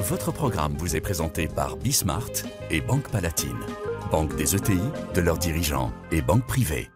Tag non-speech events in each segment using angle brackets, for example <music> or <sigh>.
Votre programme vous est présenté par Bismart et Banque Palatine, banque des ETI, de leurs dirigeants et banque privée.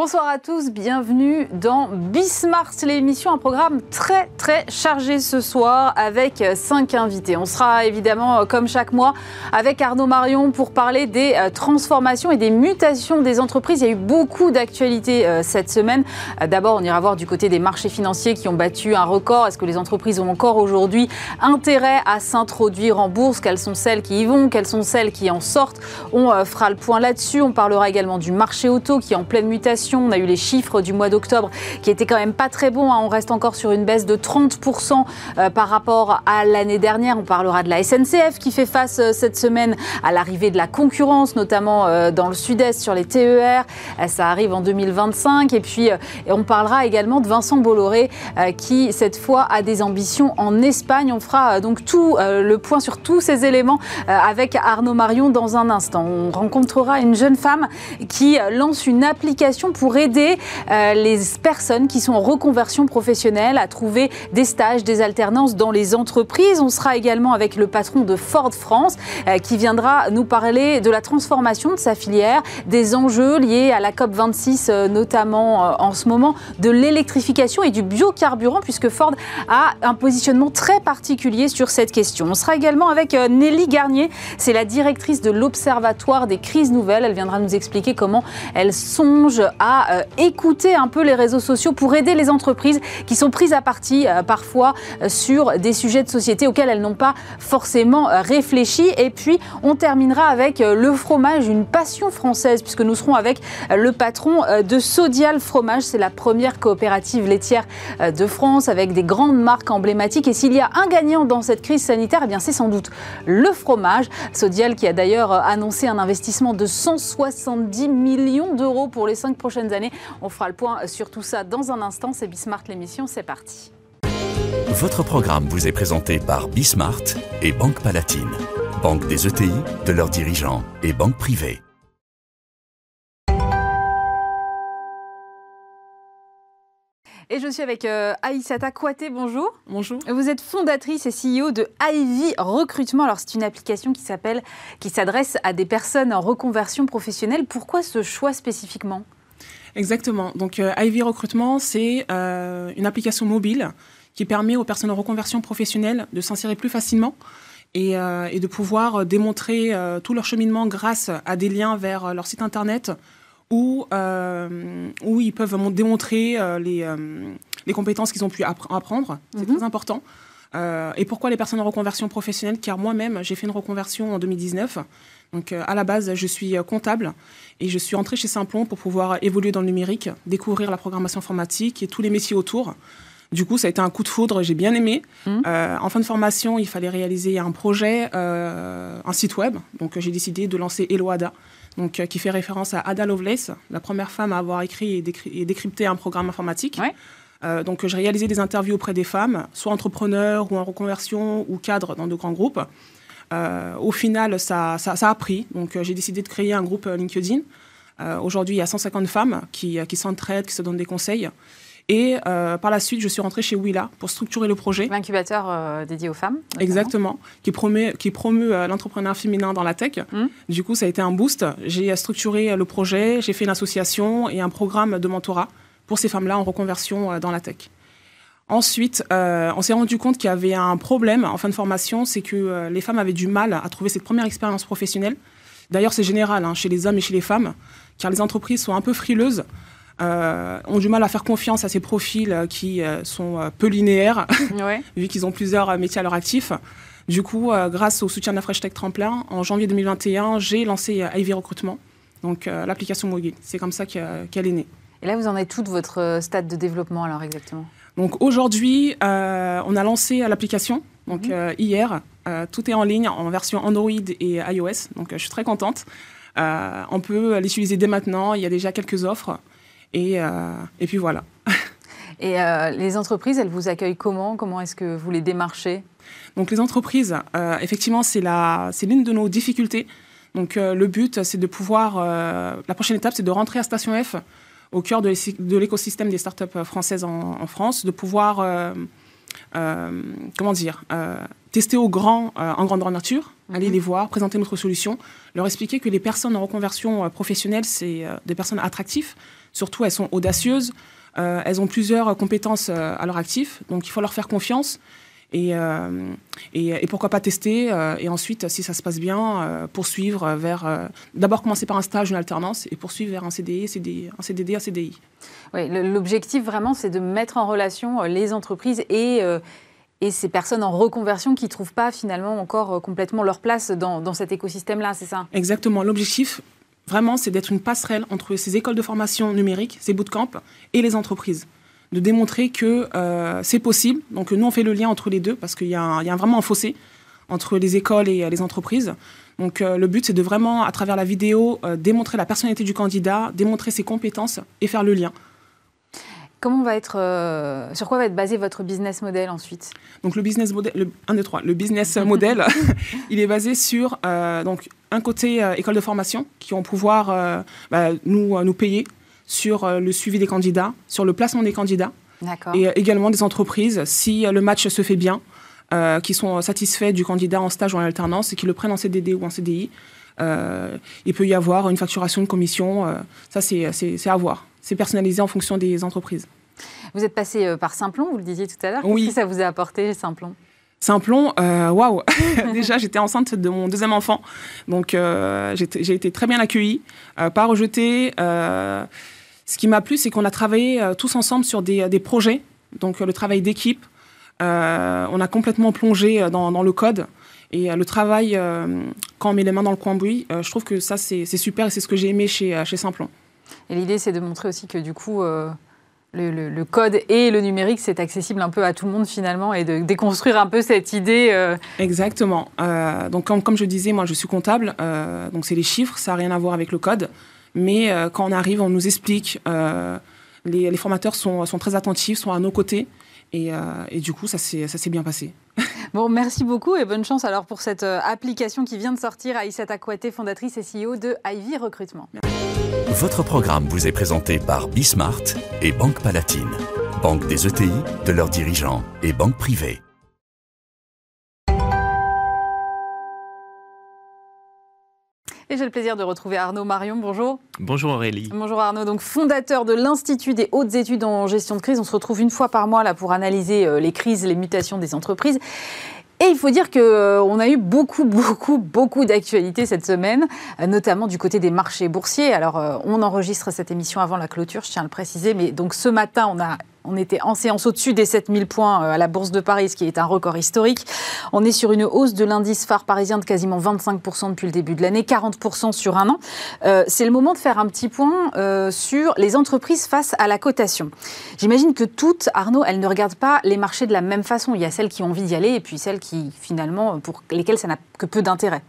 Bonsoir à tous, bienvenue dans Bismart, l'émission, un programme très très chargé ce soir avec cinq invités. On sera évidemment, comme chaque mois, avec Arnaud Marion pour parler des euh, transformations et des mutations des entreprises. Il y a eu beaucoup d'actualités euh, cette semaine. Euh, d'abord, on ira voir du côté des marchés financiers qui ont battu un record. Est-ce que les entreprises ont encore aujourd'hui intérêt à s'introduire en bourse? Quelles sont celles qui y vont? Quelles sont celles qui en sortent? On fera le point là-dessus. On parlera également du marché auto qui est en pleine mutation on a eu les chiffres du mois d'octobre qui étaient quand même pas très bons. Hein. On reste encore sur une baisse de 30% euh, par rapport à l'année dernière. On parlera de la SNCF qui fait face euh, cette semaine à l'arrivée de la concurrence, notamment euh, dans le sud-est sur les TER. Ça arrive en 2025. Et puis, on parlera également de Vincent Bolloré qui, cette fois, a des ambitions en Espagne. On fera donc tout le point sur tous ces éléments avec Arnaud Marion dans un instant. On rencontrera une jeune femme qui lance une application aider euh, les personnes qui sont en reconversion professionnelle à trouver des stages, des alternances dans les entreprises. On sera également avec le patron de Ford France euh, qui viendra nous parler de la transformation de sa filière, des enjeux liés à la COP26 euh, notamment en ce moment, de l'électrification et du biocarburant puisque Ford a un positionnement très particulier sur cette question. On sera également avec Nelly Garnier, c'est la directrice de l'Observatoire des crises nouvelles. Elle viendra nous expliquer comment elle songe à à euh, écouter un peu les réseaux sociaux pour aider les entreprises qui sont prises à partie euh, parfois euh, sur des sujets de société auxquels elles n'ont pas forcément réfléchi. Et puis on terminera avec le fromage, une passion française, puisque nous serons avec le patron de Sodial Fromage. C'est la première coopérative laitière de France avec des grandes marques emblématiques. Et s'il y a un gagnant dans cette crise sanitaire, eh bien c'est sans doute le fromage. Sodial qui a d'ailleurs annoncé un investissement de 170 millions d'euros pour les cinq prochaines années. On fera le point sur tout ça dans un instant. C'est Bismart l'émission, c'est parti. Votre programme vous est présenté par Bismart et Banque Palatine, banque des ETI, de leurs dirigeants et banque privée. Et je suis avec euh, Aïssata Kouaté, bonjour. Bonjour. Vous êtes fondatrice et CEO de Ivy Recrutement. Alors c'est une application qui s'appelle, qui s'adresse à des personnes en reconversion professionnelle. Pourquoi ce choix spécifiquement? Exactement. Donc euh, Ivy Recrutement, c'est euh, une application mobile qui permet aux personnes en reconversion professionnelle de s'insérer plus facilement et, euh, de pouvoir démontrer tout leur cheminement grâce à des liens vers leur site internet où, où ils peuvent démontrer les, les compétences qu'ils ont pu apprendre. C'est mhm. très important. et pourquoi les personnes en reconversion professionnelle? Car moi-même, j'ai fait une reconversion en 2019. Donc à la base, je suis comptable et je suis entrée chez Simplon pour pouvoir évoluer dans le numérique, découvrir la programmation informatique et tous les métiers autour. Du coup, ça a été un coup de foudre, j'ai bien aimé. Mmh. Euh, en fin de formation, il fallait réaliser un projet, euh, un site web. Donc j'ai décidé de lancer Eloada, donc, euh, qui fait référence à Ada Lovelace, la première femme à avoir écrit et, décrypté un programme informatique. donc j'ai réalisé des interviews auprès des femmes, soit entrepreneurs ou en reconversion ou cadres dans de grands groupes. Euh, au final, ça, a pris. Donc, euh, j'ai décidé de créer un groupe euh, LinkedIn. Aujourd'hui, il y a 150 femmes qui, qui s'entraident, qui se donnent des conseils. Et par la suite, je suis rentrée chez Willa pour structurer le projet. L'incubateur dédié aux femmes. Exactement, qui promeut, qui promeut l'entrepreneuriat féminin dans la tech. Hmm. Du coup, ça a été un boost. J'ai structuré le projet, j'ai fait une association et un programme de mentorat pour ces femmes-là en reconversion dans la tech. Ensuite, euh, on s'est rendu compte qu'il y avait un problème en fin de formation, c'est que euh, les femmes avaient du mal à trouver cette première expérience professionnelle. D'ailleurs, c'est général hein, chez les hommes et chez les femmes, car les entreprises sont un peu frileuses, euh, ont du mal à faire confiance à ces profils qui sont peu linéaires, <laughs> <laughs> vu qu'ils ont plusieurs métiers à leur actif. Du coup, grâce au soutien de la Fresh Tech Tremplin, en janvier 2021, j'ai lancé Ivy Recrutement, donc l'application mobile. C'est comme ça qu'elle est née. Et là, vous en êtes tout de votre stade de développement alors exactement? Donc aujourd'hui, euh, on a lancé l'application. Donc mhm. euh, hier, euh, tout est en ligne en version Android et iOS. Donc je suis très contente. on peut l'utiliser dès maintenant. Il y a déjà quelques offres. Et, et puis voilà. <laughs> et les entreprises, elles vous accueillent comment? Comment est-ce que vous les démarchez? Donc les entreprises, effectivement, c'est l'une de nos difficultés Donc le but, c'est de pouvoir... la prochaine étape, c'est de rentrer à Station F au cœur de l'écosystème des startups françaises en, France, de pouvoir... comment dire tester au grand, en grandeur nature, aller mhm. les voir, présenter notre solution, leur expliquer que les personnes en reconversion professionnelle, c'est des personnes attractives. Surtout, elles sont audacieuses, euh, elles ont plusieurs compétences euh, à leur actif, donc il faut leur faire confiance. Et, euh, et, pourquoi pas tester et ensuite, si ça se passe bien, poursuivre vers. D'abord commencer par un stage, une alternance et poursuivre vers un CDI, CDI un CDD, un CDI. Oui, l'objectif vraiment, c'est de mettre en relation les entreprises et et ces personnes en reconversion qui ne trouvent pas finalement encore complètement leur place dans, dans cet écosystème-là, c'est ça? Exactement. L'objectif, vraiment, c'est d'être une passerelle entre ces écoles de formation numérique, ces bootcamps, et les entreprises. De démontrer que euh, c'est possible. Donc nous, on fait le lien entre les deux parce qu'il y, a vraiment un fossé entre les écoles et euh, les entreprises. Donc euh, le but, c'est de vraiment, à travers la vidéo, démontrer la personnalité du candidat, démontrer ses compétences et faire le lien. Comment va être, euh, sur quoi va être basé votre business model ensuite? Donc le business model, le, un des trois, le business <laughs> model, <laughs> il est basé sur donc un côté école de formation qui vont pouvoir bah, nous nous payer sur le suivi des candidats, sur le placement des candidats, et également des entreprises si le match se fait bien, qui sont satisfaits du candidat en stage ou en alternance et qui le prennent en CDD ou en CDI. il peut y avoir une facturation de commission, ça c'est à voir c'est personnalisé en fonction des entreprises. Vous êtes passé euh, par Simplon, vous le disiez tout à l'heure. Oui. Qu'est-ce que ça vous a apporté, Simplon? Simplon, euh, waouh <laughs> <laughs> Déjà, j'étais enceinte de mon deuxième enfant, donc euh, j'ai été très bien accueillie, pas rejetée. Ce qui m'a plu, c'est qu'on a travaillé tous ensemble sur des, projets, donc le travail d'équipe. on a complètement plongé dans, le code. Et le travail, quand on met les mains dans le cambouis, je trouve que ça, c'est super et c'est ce que j'ai aimé chez, chez Simplon. Et l'idée, c'est de montrer aussi que du coup, euh, le, code et le numérique, c'est accessible un peu à tout le monde finalement et de déconstruire un peu cette idée. Euh. Exactement. Euh, donc, comme, je disais, moi, je suis comptable, donc c'est les chiffres, ça n'a rien à voir avec le code. Mais quand on arrive, on nous explique, les, formateurs sont, très attentifs, sont à nos côtés. Et, et du coup, ça s'est bien passé. <laughs> Bon, merci beaucoup et bonne chance alors pour cette application qui vient de sortir. Aïssata Akouate, fondatrice et CEO de Ivy Recrutement. Votre programme vous est présenté par Bismart et Banque Palatine, banque des ETI, de leurs dirigeants et banque privée. Et j'ai le plaisir de retrouver Arnaud Marion. Bonjour. Bonjour Aurélie. Bonjour Arnaud, donc fondateur de l'Institut des hautes études en gestion de crise. On se retrouve une fois par mois là pour analyser euh, les crises, les mutations des entreprises. Et il faut dire qu'on euh, a eu beaucoup, <laughs> beaucoup, beaucoup d'actualités cette semaine, euh, notamment du côté des marchés boursiers. Alors, euh, on enregistre cette émission avant la clôture, je tiens à le préciser, mais donc ce matin, on a on était en séance au-dessus des 7000 points euh, à la Bourse de Paris, ce qui est un record historique. On est sur une hausse de l'indice phare parisien de quasiment 25% depuis le début de l'année, 40% sur un an. Euh, c'est le moment de faire un petit point euh, sur les entreprises face à la cotation. J'imagine que toutes, Arnaud, elles ne regardent pas les marchés de la même façon. Il y a celles qui ont envie d'y aller et puis celles qui, finalement, pour lesquelles ça n'a que peu d'intérêt.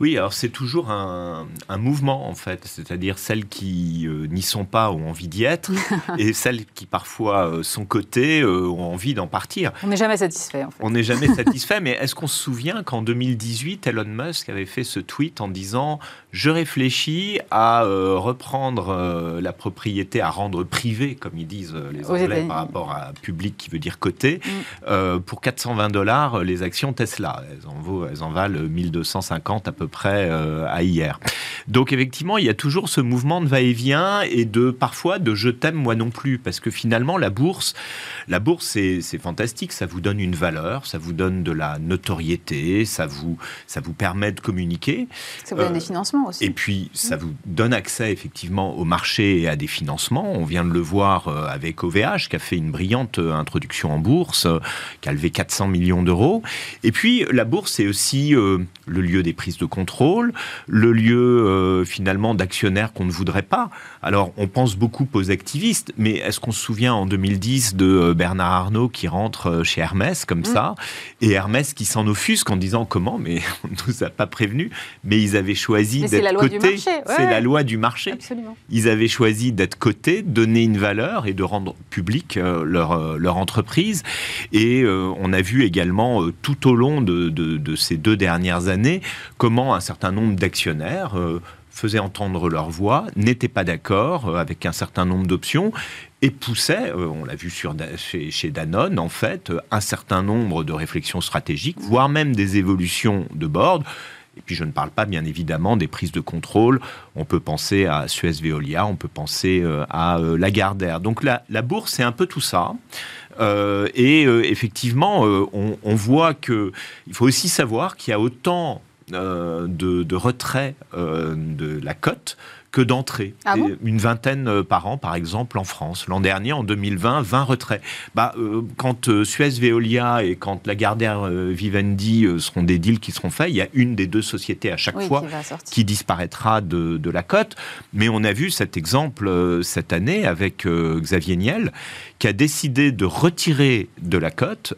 Oui, alors c'est toujours un, mouvement en fait, c'est-à-dire celles qui euh, n'y sont pas ont envie d'y être <laughs> et celles qui parfois euh, sont cotées euh, ont envie d'en partir. On n'est jamais satisfait en fait. On n'est jamais <laughs> satisfait, mais est-ce qu'on se souvient qu'en 2018, Elon Musk avait fait ce tweet en disant je réfléchis à reprendre la propriété, à rendre privée, comme ils disent les Anglais par rapport à public qui veut dire coté, mm. pour 420 dollars les actions Tesla. Elles en, vaut, elles en valent 1250 à peu près euh, à hier. Donc effectivement, il y a toujours ce mouvement de va-et-vient et de parfois de je t'aime moi non plus parce que finalement la bourse, la bourse c'est fantastique, ça vous donne une valeur, ça vous donne de la notoriété, ça vous ça vous permet de communiquer. Ça vous donne des euh, aussi. Et puis ça vous donne accès effectivement au marché et à des financements. On vient de le voir euh, avec OVH qui a fait une brillante introduction en bourse, qui a levé 400 millions d'euros. Et puis la bourse c'est aussi le lieu des prises de contrôle, le lieu euh, finalement d'actionnaires qu'on ne voudrait pas. Alors, on pense beaucoup aux activistes, mais est-ce qu'on se souvient en 2010 de euh, Bernard Arnault qui rentre euh, chez Hermès comme mm. ça, et Hermès qui s'en offusque en disant comment, mais <laughs> on ne nous a pas prévenu, mais ils avaient choisi d'être cotés. c'est la loi du marché. Absolument. Ils avaient choisi d'être cotés, donner une valeur et de rendre public leur, leur entreprise. Et on a vu également tout au long de, de, ces deux dernières années comment un certain nombre d'actionnaires faisaient entendre leur voix, n'étaient pas d'accord euh, avec un certain nombre d'options et poussaient, euh, on l'a vu sur, chez, Danone, en fait, euh, un certain nombre de réflexions stratégiques, voire même des évolutions de board. Et puis je ne parle pas bien évidemment des prises de contrôle. On peut penser à Suez Veolia, on peut penser à Lagardère. Donc la, bourse, c'est un peu tout ça. et effectivement, on, voit que il faut aussi savoir qu'il y a autant euh, de, retrait euh, de la cote que d'entrées. Ah une vingtaine euh, par an, par exemple, en France. L'an dernier, en 2020, 20 retraits. Bah, quand Suez Veolia et quand Lagardère Vivendi seront des deals qui seront faits, il y a une des deux sociétés à chaque fois qui, disparaîtra de, la cote. Mais on a vu cet exemple cette année avec Xavier Niel, qui a décidé de retirer de la cote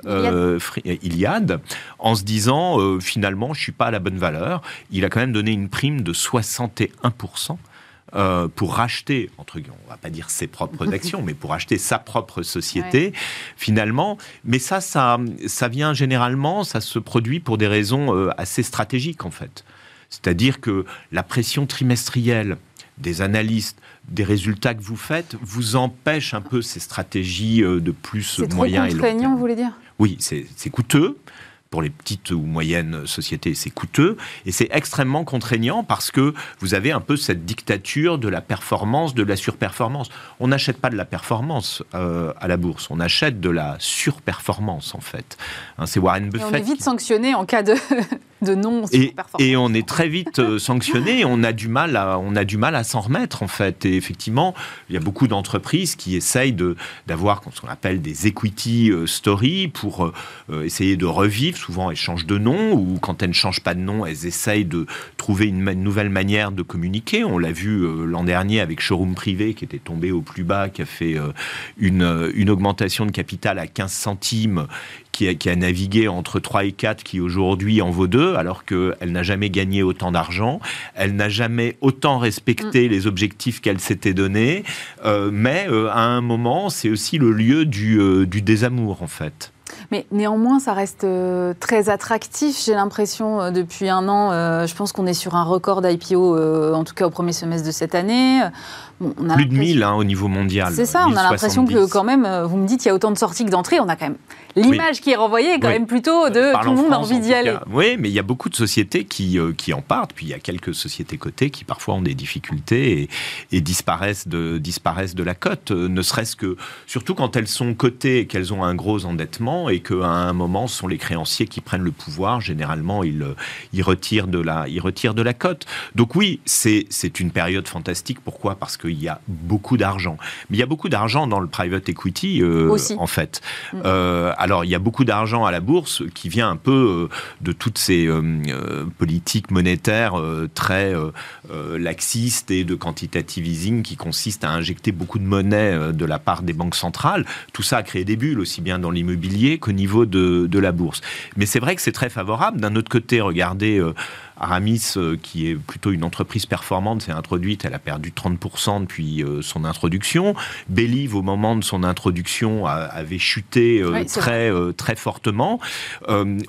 Iliad. en se disant finalement, je suis pas à la bonne valeur. Il a quand même donné une prime de 61%. Euh, pour racheter, entre on va pas dire ses propres <laughs> actions, mais pour racheter sa propre société, finalement. Mais ça, ça, ça vient généralement, ça se produit pour des raisons euh, assez stratégiques, en fait. C'est-à-dire que la pression trimestrielle des analystes, des résultats que vous faites, vous empêche un peu ces stratégies euh, de plus moyen et long terme. vous voulez dire? Oui, c'est coûteux pour les petites ou moyennes sociétés, c'est coûteux et c'est extrêmement contraignant parce que vous avez un peu cette dictature de la performance, de la surperformance. On n'achète pas de la performance euh, à la bourse, on achète de la surperformance en fait. Hein, c'est Warren Buffett. on est vite sanctionné en cas de, de non et, et on est très vite euh, sanctionné. on a du mal à on a du mal à s'en remettre en fait. Et effectivement, il y a beaucoup d'entreprises qui essayent de d'avoir ce qu'on appelle des equity euh, stories pour essayer de revivre souvent elles changent de nom, ou quand elles ne changent pas de nom, elles essayent de trouver une, nouvelle manière de communiquer. On l'a vu euh, l'an dernier avec Showroom Privé, qui était tombé au plus bas, qui a fait euh, une, une, augmentation de capital à 15 centimes, qui a, qui a, navigué entre 3 et 4, qui aujourd'hui en vaut 2, alors qu'elle n'a jamais gagné autant d'argent, elle n'a jamais autant respecté mm. les objectifs qu'elle s'était donnés, euh, mais à un moment, c'est aussi le lieu du, du désamour, en fait. Mais néanmoins, ça reste euh, très attractif, j'ai l'impression, euh, depuis un an. Euh, je pense qu'on est sur un record d'IPO, en tout cas au premier semestre de cette année. Plus de 1000 hein, au niveau mondial. C'est ça, on a l'impression que quand même, vous me dites, qu'il y a autant de sorties que d'entrées. On a quand même l'image qui est renvoyée quand même plutôt de tout le monde a envie d'y aller. Oui, mais il y a beaucoup de sociétés qui, qui en partent. Puis il y a quelques sociétés cotées qui parfois ont des difficultés et, disparaissent, de, disparaissent de la cote. Ne serait-ce que, surtout quand elles sont cotées et qu'elles ont un gros endettement et qu'à un moment, ce sont les créanciers qui prennent le pouvoir. Généralement, ils, ils, retirent, de la, ils retirent de la cote. Donc oui, c'est une période fantastique. Pourquoi? Parce qu'il y a beaucoup d'argent. Mais il y a beaucoup d'argent dans le private equity, euh, en fait. Mm. Euh, alors, il y a beaucoup d'argent à la bourse qui vient un peu euh, de toutes ces politiques monétaires très laxistes et de quantitative easing qui consistent à injecter beaucoup de monnaie de la part des banques centrales. Tout ça a créé des bulles, aussi bien dans l'immobilier qu'au niveau de, la bourse. Mais c'est vrai que c'est très favorable. D'un autre côté, regardez Aramis, euh, qui est plutôt une entreprise performante, s'est introduite, elle a perdu 30% depuis euh, son introduction. Believe, au moment de son introduction, avait chuté très, très fortement.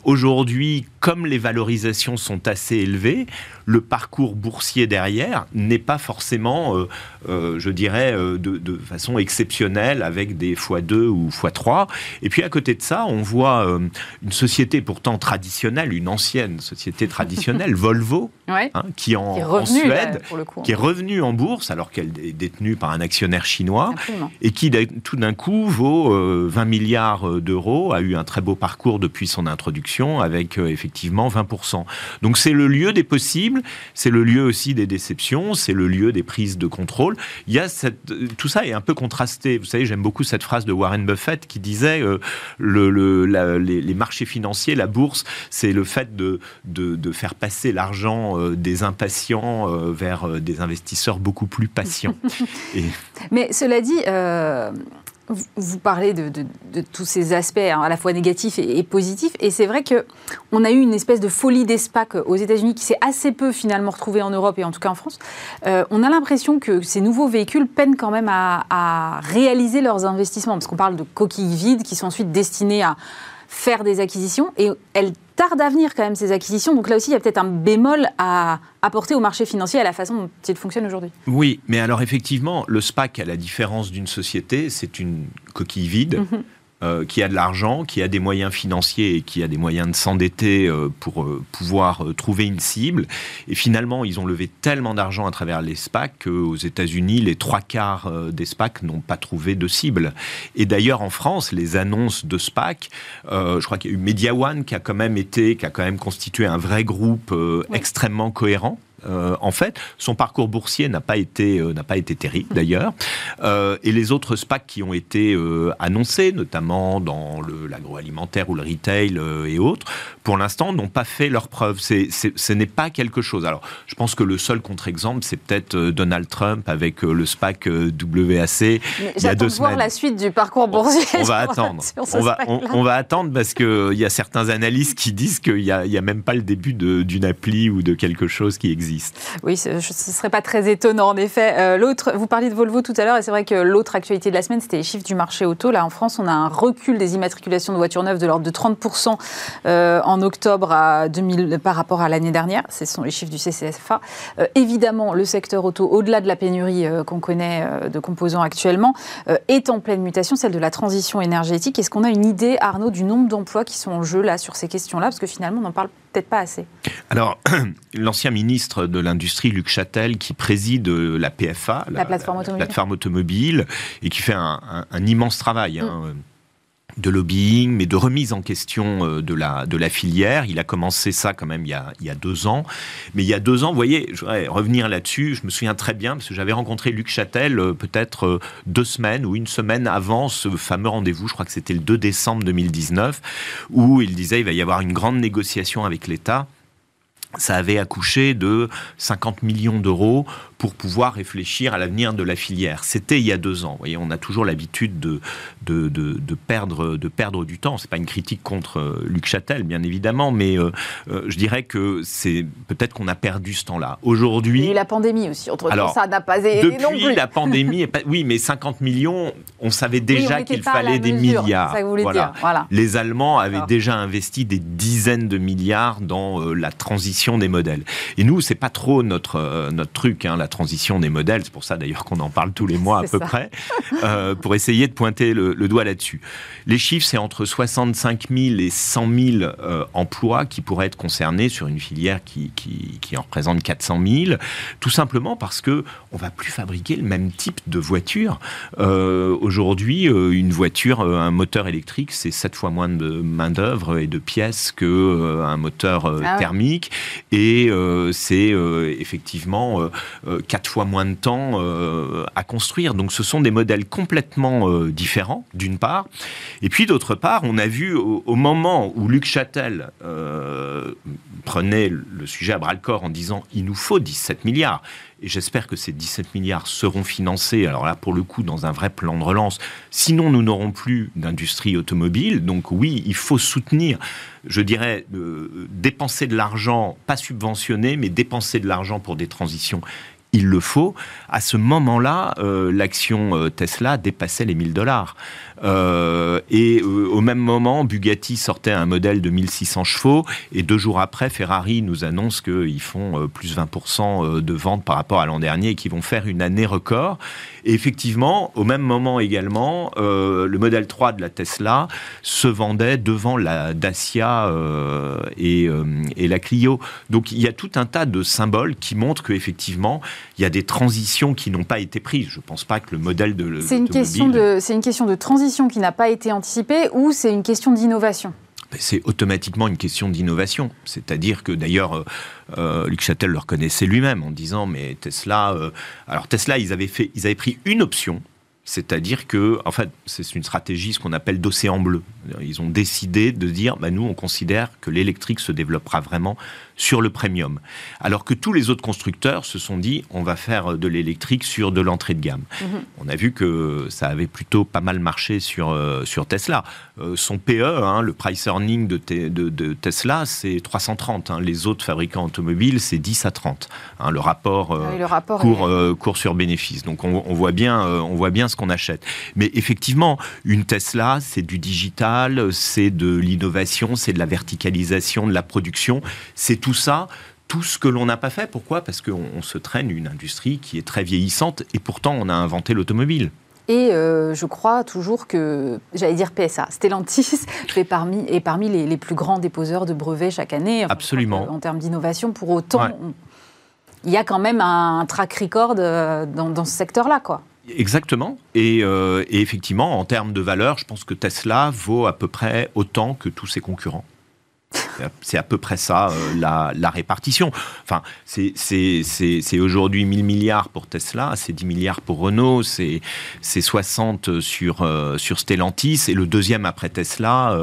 Aujourd'hui, comme les valorisations sont assez élevées, le parcours boursier derrière n'est pas forcément, je dirais, de, de, façon exceptionnelle avec des x2 ou x3. Et puis à côté de ça, on voit euh, une société pourtant traditionnelle, une ancienne société traditionnelle, <laughs> Volvo, hein, qui en, Suède, qui est revenue en bourse alors qu'elle est détenue par un actionnaire chinois et qui tout d'un coup vaut 20 euh, milliards euh, d'euros, a eu un très beau parcours depuis son introduction avec effectivement 20%. Donc c'est le lieu des possibles, c'est le lieu aussi des déceptions, c'est le lieu des prises de contrôle. Il y a cette, tout ça est un peu contrasté. Vous savez, j'aime beaucoup cette phrase de Warren Buffett qui disait le, les, marchés financiers, la bourse, c'est le fait de, de, faire passer l'argent des impatients vers des investisseurs beaucoup plus patients. <laughs> Mais cela dit, vous parlez de, tous ces aspects hein, à la fois négatifs et, positifs, et c'est vrai que on a eu une espèce de folie des SPAC aux États-Unis qui s'est assez peu finalement retrouvée en Europe et en tout cas en France. Euh, on a l'impression que ces nouveaux véhicules peinent quand même à, à réaliser leurs investissements, parce qu'on parle de coquilles vides qui sont ensuite destinées à faire des acquisitions et elles tardent à venir quand même ces acquisitions. Donc là aussi, il y a peut-être un bémol à apporter au marché financier à la façon dont il fonctionne aujourd'hui. Oui, mais alors effectivement, le SPAC, à la différence d'une société, c'est une coquille vide. Mhm. Euh, qui a de l'argent, qui a des moyens financiers et qui a des moyens de s'endetter euh, pour euh, pouvoir trouver une cible. Et finalement, ils ont levé tellement d'argent à travers les SPAC qu'aux États-Unis, les trois quarts des SPAC n'ont pas trouvé de cible. Et d'ailleurs, en France, les annonces de SPAC, je crois qu'il y a eu Media One qui a quand même été, qui a quand même constitué un vrai groupe extrêmement cohérent. Euh, en fait, son parcours boursier n'a pas été euh, n'a pas été terrible d'ailleurs, euh, et les autres SPAC qui ont été annoncés, notamment dans l'agroalimentaire ou le retail et autres, pour l'instant n'ont pas fait leur preuve. ce n'est pas quelque chose. Alors, je pense que le seul contre-exemple, c'est peut-être Donald Trump avec le SPAC WAC. il y a deux voir la suite du parcours boursier. On, va attendre. On va, on, va attendre parce qu'il y a certains analystes qui disent qu'il n'y a, a, même pas le début d'une appli ou de quelque chose qui existe. Oui, ce ne serait pas très étonnant en effet. Euh, l'autre, vous parliez de Volvo tout à l'heure et c'est vrai que l'autre actualité de la semaine, c'était les chiffres du marché auto. Là, en France, on a un recul des immatriculations de voitures neuves de l'ordre de 30% euh, en octobre à 2000, par rapport à l'année dernière. Ce sont les chiffres du CCSFA. Euh, évidemment, le secteur auto, au-delà de la pénurie qu'on connaît de composants actuellement, est en pleine mutation, celle de la transition énergétique. Est-ce qu'on a une idée, Arnaud, du nombre d'emplois qui sont en jeu là sur ces questions-là? Parce que finalement, on en parle peut-être pas assez. Alors, <clears throat> l'ancien ministre de l'Industrie, Luc Châtel, qui préside la PFA, la, plateforme, automobile. et qui fait un, immense travail. Hein, mm de lobbying, mais de remise en question euh, de la, de la filière. Il a commencé ça quand même il y a, il y a deux ans. Mais il y a deux ans, vous voyez, je voudrais revenir là-dessus, je me souviens très bien, parce que j'avais rencontré Luc Châtel euh, peut-être euh, deux semaines ou une semaine avant ce fameux rendez-vous, je crois que c'était le 2 décembre 2019, où il disait il va y avoir une grande négociation avec l'État ça avait accouché de 50 millions d'euros pour pouvoir réfléchir à l'avenir de la filière. C'était il y a deux ans. Vous voyez, on a toujours l'habitude de, de, de, perdre, de perdre du temps. C'est pas une critique contre euh, Luc Châtel, bien évidemment, mais euh, euh, je dirais que c'est peut-être qu'on a perdu ce temps-là. Aujourd'hui, la pandémie aussi. Entre temps, ça n'a pas aidé depuis la pandémie, oui, mais 50 millions, on savait déjà qu'il fallait des milliards. Ça voilà. Dire. voilà. Les Allemands avaient déjà investi des dizaines de milliards dans la transition des modèles. Et nous, c'est pas trop notre notre truc, hein, la transition des modèles, c'est pour ça d'ailleurs qu'on en parle tous les mois à peu près, euh, pour essayer de pointer le, doigt là-dessus. Les chiffres, c'est entre 65 000 et 100 000 euh, emplois qui pourraient être concernés sur une filière qui, qui, en représente 400 000, tout simplement parce que on va plus fabriquer le même type de voiture. Euh, aujourd'hui, une voiture, un moteur électrique, c'est 7 fois moins de main-d'œuvre et de pièces qu'un un moteur ah thermique. Et c'est effectivement quatre fois moins de temps euh, à construire. Donc ce sont des modèles complètement euh, différents, d'une part. Et puis d'autre part, on a vu au, moment où Luc Châtel euh, prenait le sujet à bras-le-corps en disant il nous faut 17 milliards. J'espère que ces 17 milliards seront financés, alors là, pour le coup, dans un vrai plan de relance. Sinon, nous n'aurons plus d'industrie automobile. Donc oui, il faut soutenir, je dirais, dépenser de l'argent, pas subventionner, mais dépenser de l'argent pour des transitions il le faut. À ce moment-là, euh, l'action euh, Tesla dépassait les 1000 dollars. Euh, et au même moment, Bugatti sortait un modèle de 1600 chevaux. Et deux jours après, Ferrari nous annonce qu'ils font plus 20% de ventes par rapport à l'an dernier et qu'ils vont faire une année record. Et effectivement, au même moment également, le modèle 3 de la Tesla se vendait devant la Dacia et, et la Clio. Donc il y a tout un tas de symboles qui montrent qu'effectivement, il y a des transitions qui n'ont pas été prises. Je ne pense pas que le modèle de. C'est une, question de, c'est une question de transition qui n'a pas été anticipée ou c'est une question d'innovation? C'est automatiquement une question d'innovation. C'est-à-dire que d'ailleurs, euh, euh, Luc Châtel le reconnaissait lui-même en disant mais Tesla. Euh, alors Tesla, ils avaient, fait, ils avaient pris une option. C'est-à-dire que, en fait, c'est une stratégie, ce qu'on appelle d'océan bleu. Ils ont décidé de dire, bah, nous, on considère que l'électrique se développera vraiment sur le premium. Alors que tous les autres constructeurs se sont dit, on va faire de l'électrique sur de l'entrée de gamme. Mhm. On a vu que ça avait plutôt pas mal marché sur, euh, sur Tesla. Euh, son PE, hein, le price earning de, de, Tesla, c'est 330. Hein. Les autres fabricants automobiles, c'est 10 à 30. Hein, le rapport, euh, le rapport court, sur bénéfice. Donc on, on, voit bien, on voit bien ce qu'on achète. Mais effectivement, une Tesla, c'est du digital, c'est de l'innovation, c'est de la verticalisation de la production. C'est tout ça tout ce que l'on n'a pas fait. Pourquoi? Parce qu'on se traîne une industrie qui est très vieillissante et pourtant on a inventé l'automobile. Et euh, je crois toujours que, j'allais dire PSA, Stellantis <laughs> est parmi, est parmi les, plus grands déposeurs de brevets chaque année. Absolument. En termes d'innovation, pour autant, il y a quand même un track record euh, dans, ce secteur-là, quoi. Exactement. Et, euh, et, effectivement, en termes de valeur, je pense que Tesla vaut à peu près autant que tous ses concurrents. C'est à peu près ça, euh, la, répartition. Enfin, c'est aujourd'hui 1000 milliards pour Tesla, c'est 10 milliards pour Renault, c'est 60 sur, euh, sur Stellantis, et le deuxième après Tesla,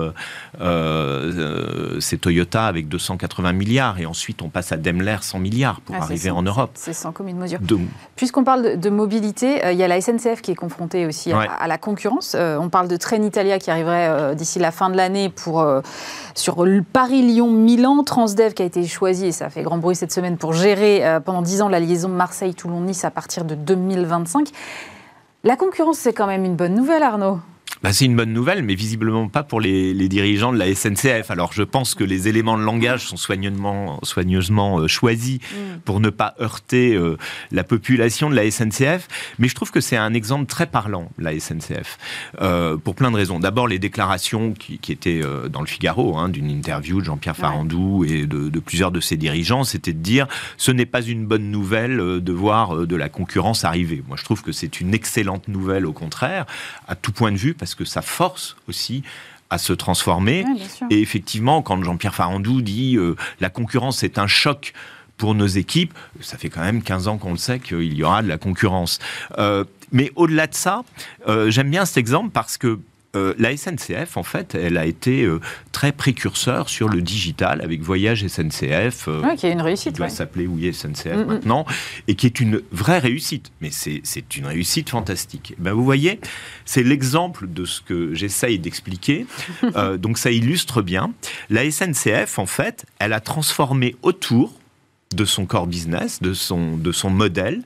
euh, c'est Toyota avec 280 milliards, et ensuite on passe à Daimler 100 milliards pour ah, arriver en Europe. C'est sans commune mesure. Puisqu'on parle de, mobilité, il y a la SNCF qui est confrontée aussi à, la concurrence. on parle de Trenitalia qui arriverait d'ici la fin de l'année pour sur le Paris-Lyon-Milan, Transdev qui a été choisi, et ça fait grand bruit cette semaine, pour gérer euh, pendant 10 ans la liaison Marseille-Toulon-Nice à partir de 2025. La concurrence, c'est quand même une bonne nouvelle, Arnaud. Bah, c'est une bonne nouvelle, mais visiblement pas pour les, dirigeants de la SNCF. Alors je pense que les éléments de langage sont soigneusement, soigneusement euh, choisis mm. pour ne pas heurter euh, la population de la SNCF, mais je trouve que c'est un exemple très parlant, la SNCF, euh, pour plein de raisons. D'abord les déclarations qui, étaient dans le Figaro, hein, d'une interview de Jean-Pierre Farandou et de, de, plusieurs de ses dirigeants, c'était de dire ce n'est pas une bonne nouvelle de voir de la concurrence arriver. Moi je trouve que c'est une excellente nouvelle au contraire, à tout point de vue, parce que ça force aussi à se transformer. et effectivement, quand Jean-Pierre Farandou dit euh, la concurrence est un choc pour nos équipes, ça fait quand même 15 ans qu'on le sait qu'il y aura de la concurrence. Euh, mais au-delà de ça, euh, j'aime bien cet exemple parce que euh, la SNCF, en fait, elle a été euh, très précurseur sur le digital avec Voyage SNCF. Euh, qui est une réussite. Qui doit s'appeler Oui SNCF mm, maintenant, et qui est une vraie réussite. Mais c'est une réussite fantastique. Eh ben, vous voyez, c'est l'exemple de ce que j'essaye d'expliquer. <laughs> donc ça illustre bien. La SNCF, en fait, elle a transformé autour de son core business, de son, de son modèle,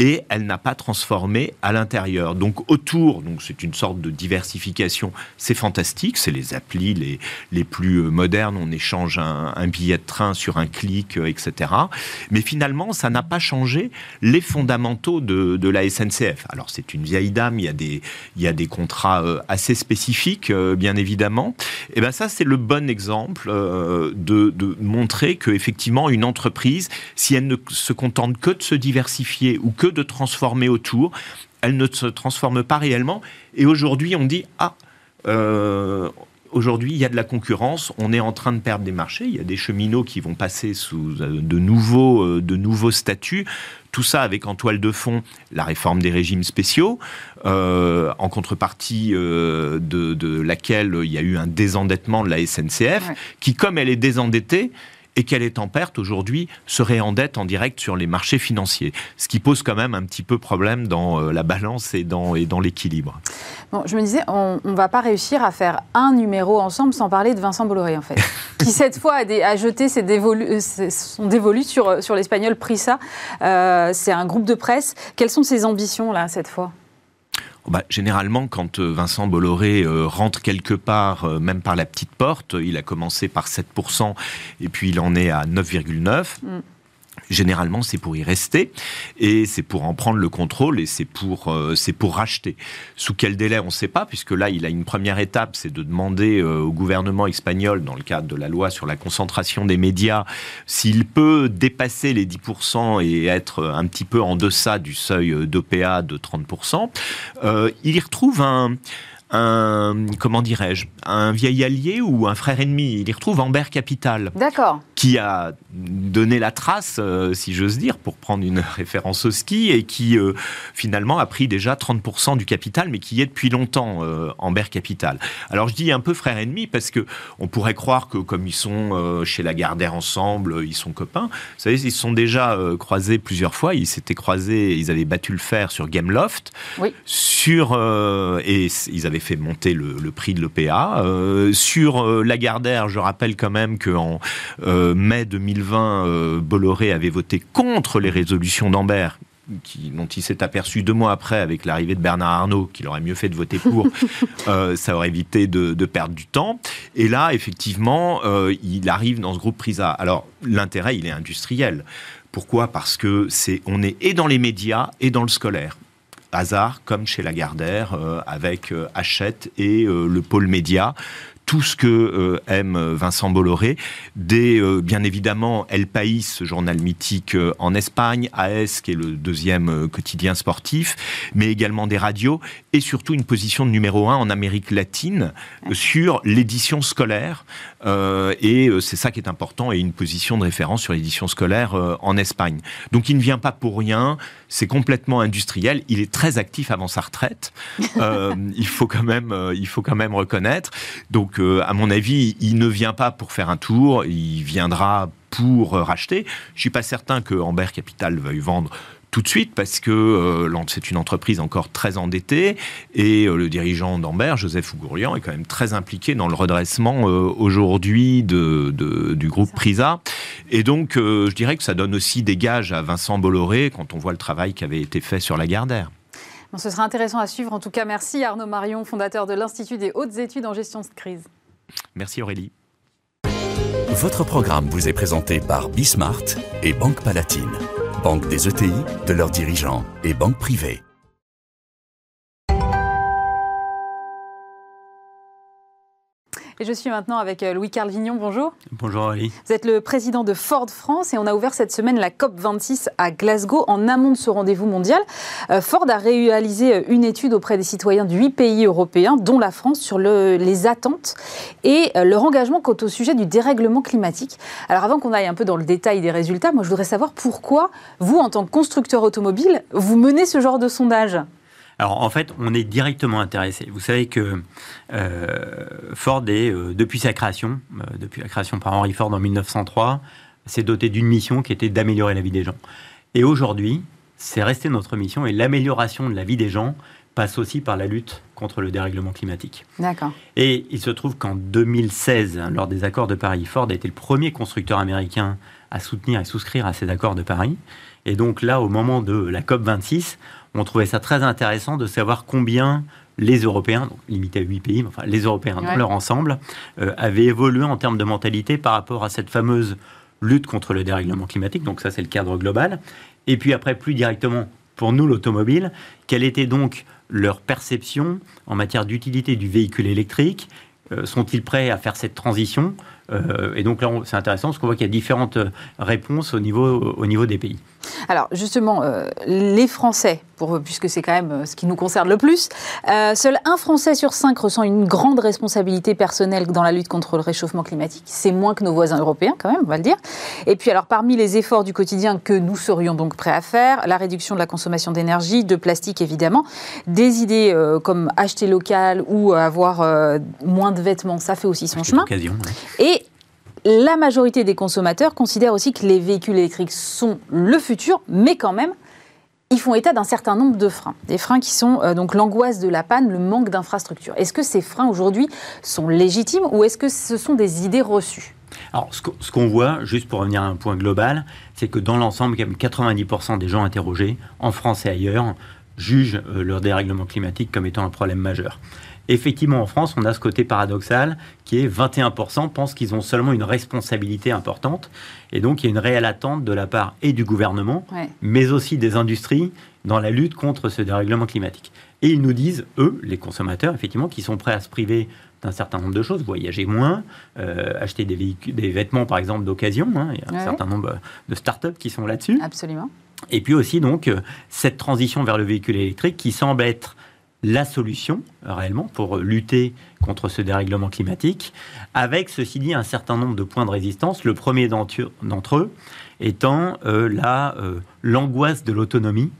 et elle n'a pas transformé à l'intérieur. Donc autour, donc c'est une sorte de diversification, c'est fantastique, c'est les applis les, les plus euh, modernes, on échange un, billet de train sur un clic, euh, etc. Mais finalement, ça n'a pas changé les fondamentaux de, de la SNCF. Alors c'est une vieille dame, il y a des, il y a des contrats euh, assez spécifiques, bien évidemment. Et bien ça, c'est le bon exemple de, de montrer que effectivement une entreprise, si elle ne se contente que de se diversifier ou que de transformer autour. Elle ne se transforme pas réellement. Et aujourd'hui, on dit ah. Euh, aujourd'hui, il y a de la concurrence, on est en train de perdre des marchés, il y a des cheminots qui vont passer sous euh, de nouveaux, euh, de nouveaux statuts. Tout ça avec en toile de fond la réforme des régimes spéciaux, en contrepartie de, laquelle il y a eu un désendettement de la SNCF, qui, comme elle est désendettée, et qu'elle est en perte aujourd'hui se réendette en direct sur les marchés financiers. Ce qui pose quand même un petit peu problème dans euh, la balance et dans, et dans l'équilibre. Bon, je me disais, on ne va pas réussir à faire un numéro ensemble sans parler de Vincent Bolloré, en fait, <laughs> qui cette fois a, jeté ses dévolus, son dévolu sur, sur l'espagnol Prisa. Euh, c'est un groupe de presse. Quelles sont ses ambitions, là, cette fois? Bah, généralement, quand euh, Vincent Bolloré euh, rentre quelque part, euh, même par la petite porte, il a commencé par 7% et puis il en est à 9,9%. Généralement, c'est pour y rester et c'est pour en prendre le contrôle et c'est pour euh, c'est pour racheter. Sous quel délai, on ne sait pas, puisque là, il a une première étape, c'est de demander euh, au gouvernement espagnol, dans le cadre de la loi sur la concentration des médias, s'il peut dépasser les 10% et être un petit peu en deçà du seuil d'OPA de 30%. Euh, il y retrouve un un comment dirais-je un vieil allié ou un frère ennemi. Il y retrouve Amber Capital. D'accord. qui a donné la trace, euh, si j'ose dire, pour prendre une <laughs> référence au ski, et qui euh, finalement a pris déjà 30% du capital, mais qui y est depuis longtemps, euh, Amber Capital. Alors je dis un peu frère ennemi, parce que on pourrait croire que comme ils sont chez Lagardère ensemble, ils sont copains. Vous savez, ils se sont déjà croisés plusieurs fois. Ils s'étaient croisés, ils avaient battu le fer sur Gameloft, oui. sur et ils avaient fait monter le, le prix de l'OPA. sur Lagardère, je rappelle quand même qu'en mai 2020, euh, Bolloré avait voté contre les résolutions d'Ambert, dont il s'est aperçu deux mois après avec l'arrivée de Bernard Arnault qu'il aurait mieux fait de voter pour, <laughs> euh, ça aurait évité de, perdre du temps. Et là, effectivement, euh, il arrive dans ce groupe Prisa. Alors, l'intérêt, il est industriel. Pourquoi? Parce que c'est, on est et dans les médias et dans le scolaire hasard, comme chez Lagardère, avec Hachette et le pôle média tout ce que euh, aime Vincent Bolloré, des, euh, bien évidemment, El País, ce journal mythique euh, en Espagne, AS, qui est le deuxième quotidien sportif, mais également des radios, et surtout une position de numéro un en Amérique latine sur l'édition scolaire. et c'est ça qui est important, et une position de référence sur l'édition scolaire en Espagne. Donc il ne vient pas pour rien, c'est complètement industriel, il est très actif avant sa retraite, <laughs> il, faut quand même, il faut quand même reconnaître. Donc à mon avis, il ne vient pas pour faire un tour, il viendra pour racheter. Je suis pas certain que Amber Capital veuille vendre tout de suite parce que euh, c'est une entreprise encore très endettée et euh, le dirigeant d'Amber, Joseph Ougourian, est quand même très impliqué dans le redressement euh, aujourd'hui du groupe Prisa. Et donc, je dirais que ça donne aussi des gages à Vincent Bolloré quand on voit le travail qui avait été fait sur la Gardère ce sera intéressant à suivre. En tout cas, merci Arnaud Marion, fondateur de l'Institut des hautes études en gestion de crise. Merci Aurélie. Votre programme vous est présenté par Bismart et Banque Palatine, banque des ETI, de leurs dirigeants et banque privée. Et je suis maintenant avec euh, Louis-Carl Vignon. Bonjour. Bonjour Ali. Vous êtes le président de Ford France et on a ouvert cette semaine la COP26 à Glasgow en amont de ce rendez-vous mondial. Euh, Ford a réalisé euh, une étude auprès des citoyens de huit pays européens, dont la France, sur les attentes et leur engagement quant au sujet du dérèglement climatique. Alors avant qu'on aille un peu dans le détail des résultats, moi je voudrais savoir pourquoi vous, en tant que constructeur automobile, vous menez ce genre de sondage alors en fait, on est directement intéressé. Vous savez que euh, Ford est, euh, depuis sa création, euh, depuis la création par Henry Ford en 1903, s'est doté d'une mission qui était d'améliorer la vie des gens. Et aujourd'hui, c'est resté notre mission et l'amélioration de la vie des gens passe aussi par la lutte contre le dérèglement climatique. D'accord. Et il se trouve qu'en 2016, lors des accords de Paris, Ford a été le premier constructeur américain à soutenir et souscrire à ces accords de Paris. Et donc là, au moment de la COP 26, on trouvait ça très intéressant de savoir combien les Européens, donc limité à 8 pays, mais enfin les Européens dans leur ensemble, euh, avaient évolué en termes de mentalité par rapport à cette fameuse lutte contre le dérèglement climatique. Donc ça, c'est le cadre global. Et puis après, plus directement, pour nous, l'automobile, quelle était donc leur perception en matière d'utilité du véhicule électrique? Euh, Sont-ils prêts à faire cette transition? Euh, Et donc là, c'est intéressant parce qu'on voit qu'il y a différentes réponses au niveau, au niveau des pays. Alors justement, euh, les Français, pour, puisque c'est quand même euh, ce qui nous concerne le plus, euh, seul un Français sur cinq ressent une grande responsabilité personnelle dans la lutte contre le réchauffement climatique. C'est moins que nos voisins européens quand même, on va le dire. Et puis alors parmi les efforts du quotidien que nous serions donc prêts à faire, la réduction de la consommation d'énergie, de plastique évidemment, des idées comme acheter local ou avoir moins de vêtements, ça fait aussi son chemin. Et la majorité des consommateurs considèrent aussi que les véhicules électriques sont le futur, mais quand même, ils font état d'un certain nombre de freins. Des freins qui sont euh, donc l'angoisse de la panne, le manque d'infrastructures. Est-ce que ces freins aujourd'hui sont légitimes ou est-ce que ce sont des idées reçues? Alors, ce qu'on voit, juste pour revenir à un point global, c'est que dans l'ensemble, 90% des gens interrogés, en France et ailleurs, jugent euh, leur dérèglement climatique comme étant un problème majeur. Effectivement, en France, on a ce côté paradoxal qui est 21% pensent qu'ils ont seulement une responsabilité importante. Et donc, il y a une réelle attente de la part et du gouvernement, mais aussi des industries dans la lutte contre ce dérèglement climatique. Et ils nous disent, eux, les consommateurs, effectivement, qui sont prêts à se priver d'un certain nombre de choses, voyager moins, euh, acheter des, véhicules, des vêtements, par exemple, d'occasion. Hein. il y a un certain nombre de startups qui sont là-dessus. Absolument. Et puis aussi, donc, euh, cette transition vers le véhicule électrique qui semble être la solution réellement pour lutter contre ce dérèglement climatique, avec ceci dit un certain nombre de points de résistance. Le premier d'entre eux étant la l'angoisse de l'autonomie.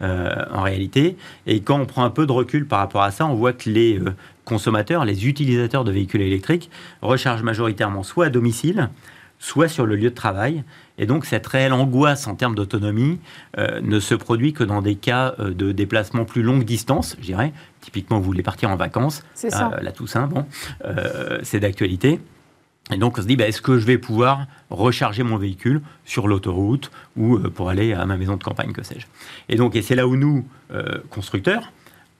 en réalité. Et quand on prend un peu de recul par rapport à ça, on voit que les consommateurs, les utilisateurs de véhicules électriques rechargent majoritairement soit à domicile, soit sur le lieu de travail. Et donc cette réelle angoisse en termes d'autonomie euh, ne se produit que dans des cas euh, de déplacement plus longue distance, je dirais. Typiquement, vous voulez partir en vacances, C'est ça. Euh, la Toussaint, bon, c'est d'actualité. Et donc on se dit, bah, est-ce que je vais pouvoir recharger mon véhicule sur l'autoroute ou pour aller à ma maison de campagne, que sais-je? Et donc, et c'est là où nous, constructeurs,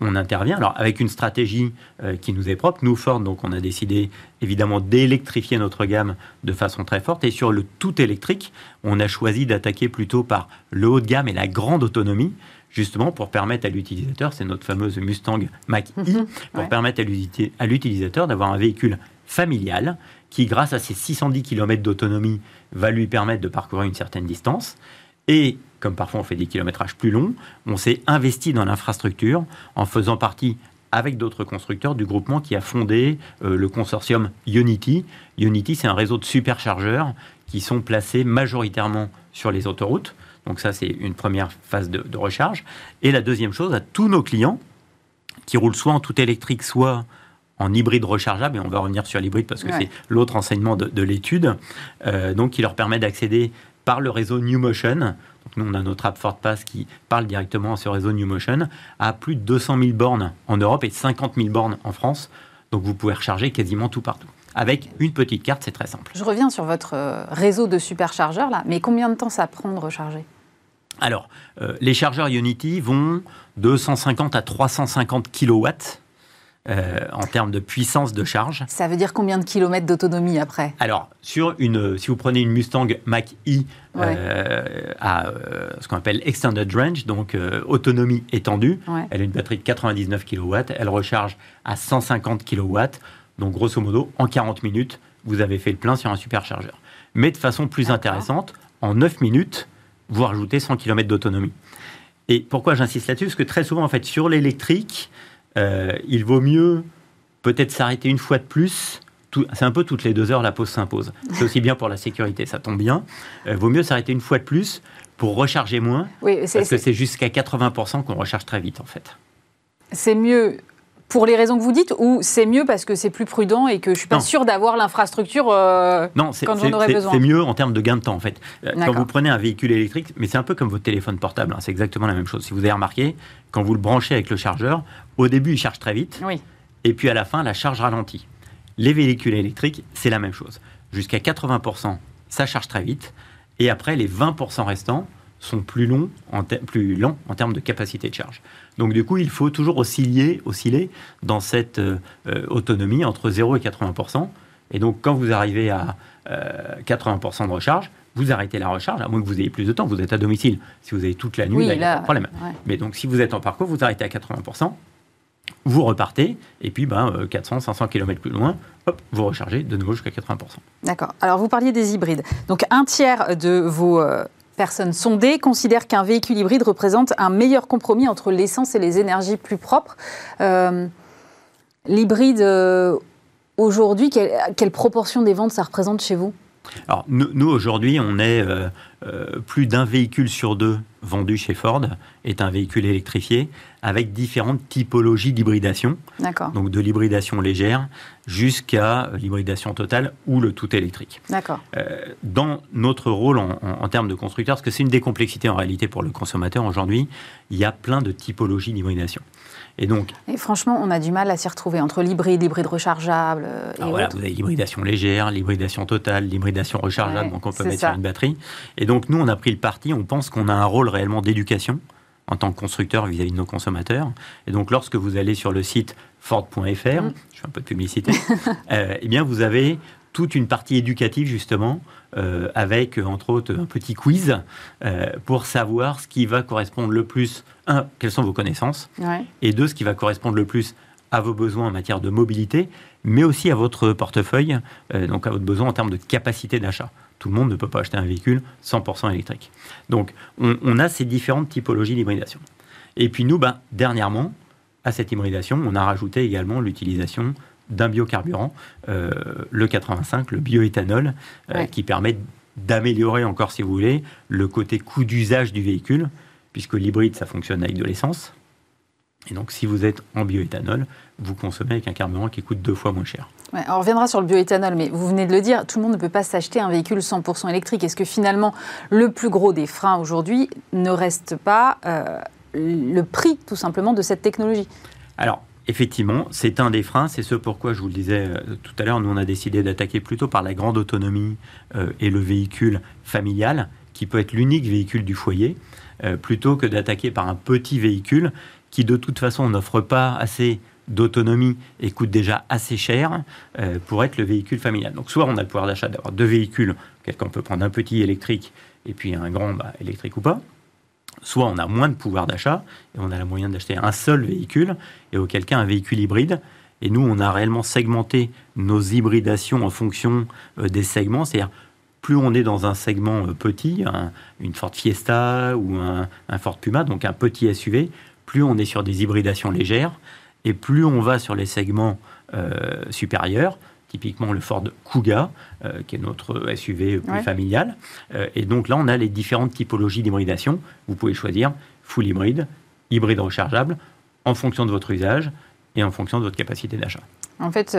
on intervient. Alors avec une stratégie euh, qui nous est propre, nous Ford, donc on a décidé évidemment d'électrifier notre gamme de façon très forte. Et sur le tout électrique, on a choisi d'attaquer plutôt par le haut de gamme et la grande autonomie, justement pour permettre à l'utilisateur, c'est notre fameuse Mustang Mach-E, mhm. pour permettre à l'utilisateur d'avoir un véhicule familial qui, grâce à ses 610 km d'autonomie, va lui permettre de parcourir une certaine distance. Et comme parfois on fait des kilométrages plus longs, on s'est investi dans l'infrastructure en faisant partie avec d'autres constructeurs du groupement qui a fondé euh, le consortium Unity. Unity, c'est un réseau de superchargeurs qui sont placés majoritairement sur les autoroutes. Donc ça, c'est une première phase de, recharge. Et la deuxième chose, à tous nos clients qui roulent soit en tout électrique, soit en hybride rechargeable, et on va revenir sur l'hybride parce que c'est l'autre enseignement de, l'étude, euh, donc qui leur permet d'accéder par le réseau New Motion. Donc nous, on a notre app FordPass qui parle directement à ce réseau New Motion, à plus de 200 000 bornes en Europe et 50 000 bornes en France. Donc vous pouvez recharger quasiment tout partout. Avec une petite carte, c'est très simple. Je reviens sur votre euh, réseau de superchargeurs là, mais combien de temps ça prend de recharger? Alors, euh, les chargeurs Unity vont de 150 à 350 kilowatts euh, en termes de puissance de charge. Ça veut dire combien de kilomètres d'autonomie après? Alors, sur une, si vous prenez une Mustang Mach-E euh, à euh, ce qu'on appelle Extended Range, donc autonomie étendue, elle a une batterie de 99 kW, elle recharge à 150 kW, donc grosso modo, en 40 minutes, vous avez fait le plein sur un superchargeur. Mais de façon plus intéressante, en 9 minutes, vous rajoutez 100 km d'autonomie. Et pourquoi j'insiste là-dessus? Parce que très souvent, en fait, sur l'électrique, euh, il vaut mieux peut-être s'arrêter une fois de plus. C'est un peu toutes les deux heures la pause s'impose. C'est aussi bien pour la sécurité, ça tombe bien. Il euh, vaut mieux s'arrêter une fois de plus pour recharger moins, parce que c'est jusqu'à 80% qu'on recharge très vite en fait. C'est mieux pour les raisons que vous dites ou c'est mieux parce que c'est plus prudent et que je suis pas sûr d'avoir l'infrastructure euh, non, quand j'en aurais besoin C'est mieux en termes de gain de temps en fait. Quand vous prenez un véhicule électrique, mais c'est un peu comme votre téléphone portable, hein, c'est exactement la même chose. Si vous avez remarqué, quand vous le branchez avec le chargeur, au début il charge très vite et puis à la fin la charge ralentit. Les véhicules électriques, c'est la même chose. Jusqu'à 80%, ça charge très vite et après les 20% restants, sont plus longs, en plus lents en termes de capacité de charge. Donc du coup, il faut toujours osciller, osciller dans cette euh, euh, autonomie entre 0 et 80%. Et donc quand vous arrivez à 80% euh, de recharge, vous arrêtez la recharge, à moins que vous ayez plus de temps, vous êtes à domicile. Si vous avez toute la nuit, il n'y a pas de problème. Mais donc si vous êtes en parcours, vous arrêtez à 80%, vous repartez, et puis ben, 400, 500 km plus loin, hop, vous rechargez de nouveau jusqu'à 80%. D'accord. Alors vous parliez des hybrides. Donc un tiers de vos personnes sondées considèrent qu'un véhicule hybride représente un meilleur compromis entre l'essence et les énergies plus propres. Euh, l'hybride, euh, aujourd'hui, quelle, proportion des ventes ça représente chez vous? Alors, nous, aujourd'hui, on est euh, plus d'un véhicule sur deux vendu chez Ford est un véhicule électrifié avec différentes typologies d'hybridation. D'accord. Donc de l'hybridation légère jusqu'à l'hybridation totale ou le tout électrique. D'accord. Euh, dans notre rôle en, termes de constructeur, parce que c'est une des complexités en réalité pour le consommateur aujourd'hui, il y a plein de typologies d'hybridation. Et donc. Et franchement, on a du mal à s'y retrouver entre l'hybride, l'hybride rechargeable. Euh, et voilà, vous avez l'hybridation légère, l'hybridation totale, l'hybridation rechargeable, donc on peut mettre sur une batterie. Et donc nous, on a pris le parti, on pense qu'on a un rôle réellement d'éducation en tant que constructeur vis-à-vis de nos consommateurs. Et donc, lorsque vous allez sur le site ford.fr, mm. je fais un peu de publicité, <laughs> euh, eh bien, vous avez toute une partie éducative justement, euh, avec entre autres un petit quiz euh, pour savoir ce qui va correspondre le plus, un, quelles sont vos connaissances, et deux, ce qui va correspondre le plus à vos besoins en matière de mobilité, mais aussi à votre portefeuille, donc à votre besoin en termes de capacité d'achat. Tout le monde ne peut pas acheter un véhicule 100% électrique. Donc, on, a ces différentes typologies d'hybridation. Et puis nous, ben, dernièrement, à cette hybridation, on a rajouté également l'utilisation d'un biocarburant, euh, le 85, le bioéthanol, euh, qui permet d'améliorer encore, si vous voulez, le côté coût d'usage du véhicule, puisque l'hybride, ça fonctionne avec de l'essence. Et donc, si vous êtes en bioéthanol, vous consommez avec un carburant qui coûte deux fois moins cher. on reviendra sur le bioéthanol, mais vous venez de le dire, tout le monde ne peut pas s'acheter un véhicule 100% électrique. Est-ce que finalement, le plus gros des freins aujourd'hui ne reste pas euh, le prix, tout simplement, de cette technologie? Alors, Effectivement, c'est un des freins. C'est ce pourquoi je vous le disais euh, tout à l'heure. Nous, on a décidé d'attaquer plutôt par la grande autonomie euh, et le véhicule familial, qui peut être l'unique véhicule du foyer, plutôt que d'attaquer par un petit véhicule qui, de toute façon, n'offre pas assez d'autonomie et coûte déjà assez cher euh, pour être le véhicule familial. Donc soit on a le pouvoir d'achat d'avoir deux véhicules, quelqu'un peut prendre un petit électrique et puis un grand bah, électrique ou pas, soit on a moins de pouvoir d'achat et on a la moyen d'acheter un seul véhicule et auquel cas un véhicule hybride. Et nous, on a réellement segmenté nos hybridations en fonction euh, des segments, c'est-à-dire plus on est dans un segment euh, petit, une Ford Fiesta ou un, un Puma, donc un petit SUV, plus on est sur des hybridations légères, et plus on va sur les segments euh, supérieurs, typiquement le Ford Kuga, euh, qui est notre SUV plus familial. Euh, et donc là, on a les différentes typologies d'hybridation. Vous pouvez choisir full hybride, hybride rechargeable, en fonction de votre usage et en fonction de votre capacité d'achat. En fait,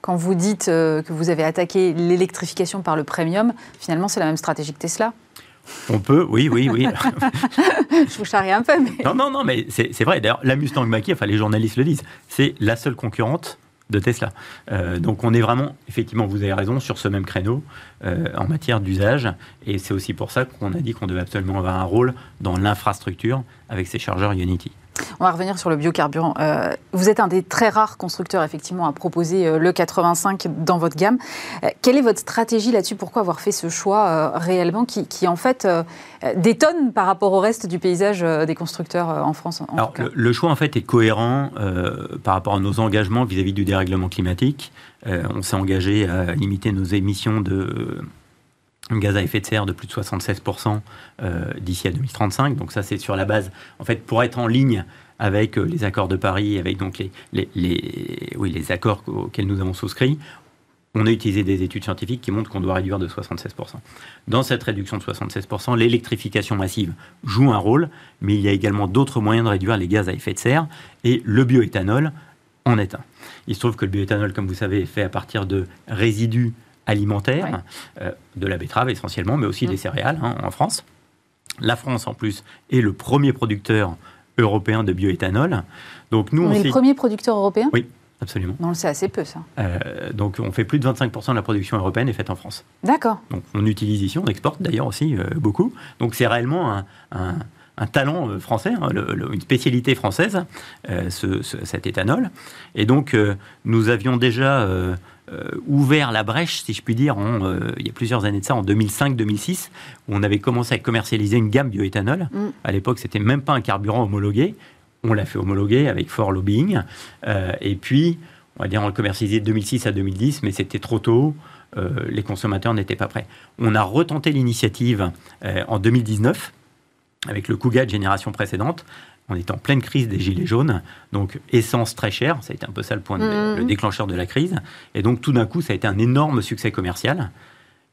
quand vous dites que vous avez attaqué l'électrification par le premium, finalement, c'est la même stratégie que Tesla on peut, oui, oui, oui. <laughs> je vous charrie un peu, mais... Non, non, non, mais c'est vrai. D'ailleurs, la Mustang Mach-E, enfin les journalistes le disent, c'est la seule concurrente de Tesla. Euh, donc on est vraiment, effectivement, vous avez raison, sur ce même créneau euh, en matière d'usage. Et c'est aussi pour ça qu'on a dit qu'on devait absolument avoir un rôle dans l'infrastructure avec ces chargeurs Unity. On va revenir sur le biocarburant. Euh, vous êtes un des très rares constructeurs, effectivement, à proposer euh, le 85 dans votre gamme. Euh, quelle est votre stratégie là-dessus? Pourquoi avoir fait ce choix réellement qui, en fait, détonne par rapport au reste du paysage des constructeurs en France Alors, le, choix, en fait, est cohérent par rapport à nos engagements vis-à-vis du dérèglement climatique. on s'est engagé à limiter nos émissions de gaz à effet de serre de plus de 76% euh, d'ici à 2035. Donc ça, c'est sur la base, en fait, pour être en ligne avec euh, les accords de Paris, avec donc les, les, oui, les accords auxquels nous avons souscrit, on a utilisé des études scientifiques qui montrent qu'on doit réduire de 76%. Dans cette réduction de 76%, l'électrification massive joue un rôle, mais il y a également d'autres moyens de réduire les gaz à effet de serre, et le bioéthanol en est un. Il se trouve que le bioéthanol, comme vous savez, est fait à partir de résidus alimentaire, euh, de la betterave essentiellement, mais aussi des céréales hein, en France. La France, en plus, est le premier producteur européen de bioéthanol. Donc nous, on, est le premier producteur européen? Oui, absolument. Non, c'est assez peu ça. Euh, donc on fait plus de 25% de la production européenne est faite en France. D'accord. Donc on utilise ici, on exporte d'ailleurs aussi euh, beaucoup. Donc c'est réellement un, talent français, hein, une spécialité française, cet éthanol. Et donc nous avions déjà euh, ouvert la brèche, si je puis dire, euh, il y a plusieurs années de ça, en 2005-2006, où on avait commencé à commercialiser une gamme bioéthanol. Mm. À l'époque, c'était même pas un carburant homologué. On l'a fait homologuer avec fort lobbying. Euh, et puis, on va dire, on l'a commercialisé de 2006 à 2010, mais c'était trop tôt. les consommateurs n'étaient pas prêts. On a retenté l'initiative en 2019 avec le Kuga de génération précédente, on est en pleine crise des gilets jaunes, donc essence très chère, ça a été un peu ça le point, de, le mmh. déclencheur de la crise. Et donc tout d'un coup, ça a été un énorme succès commercial.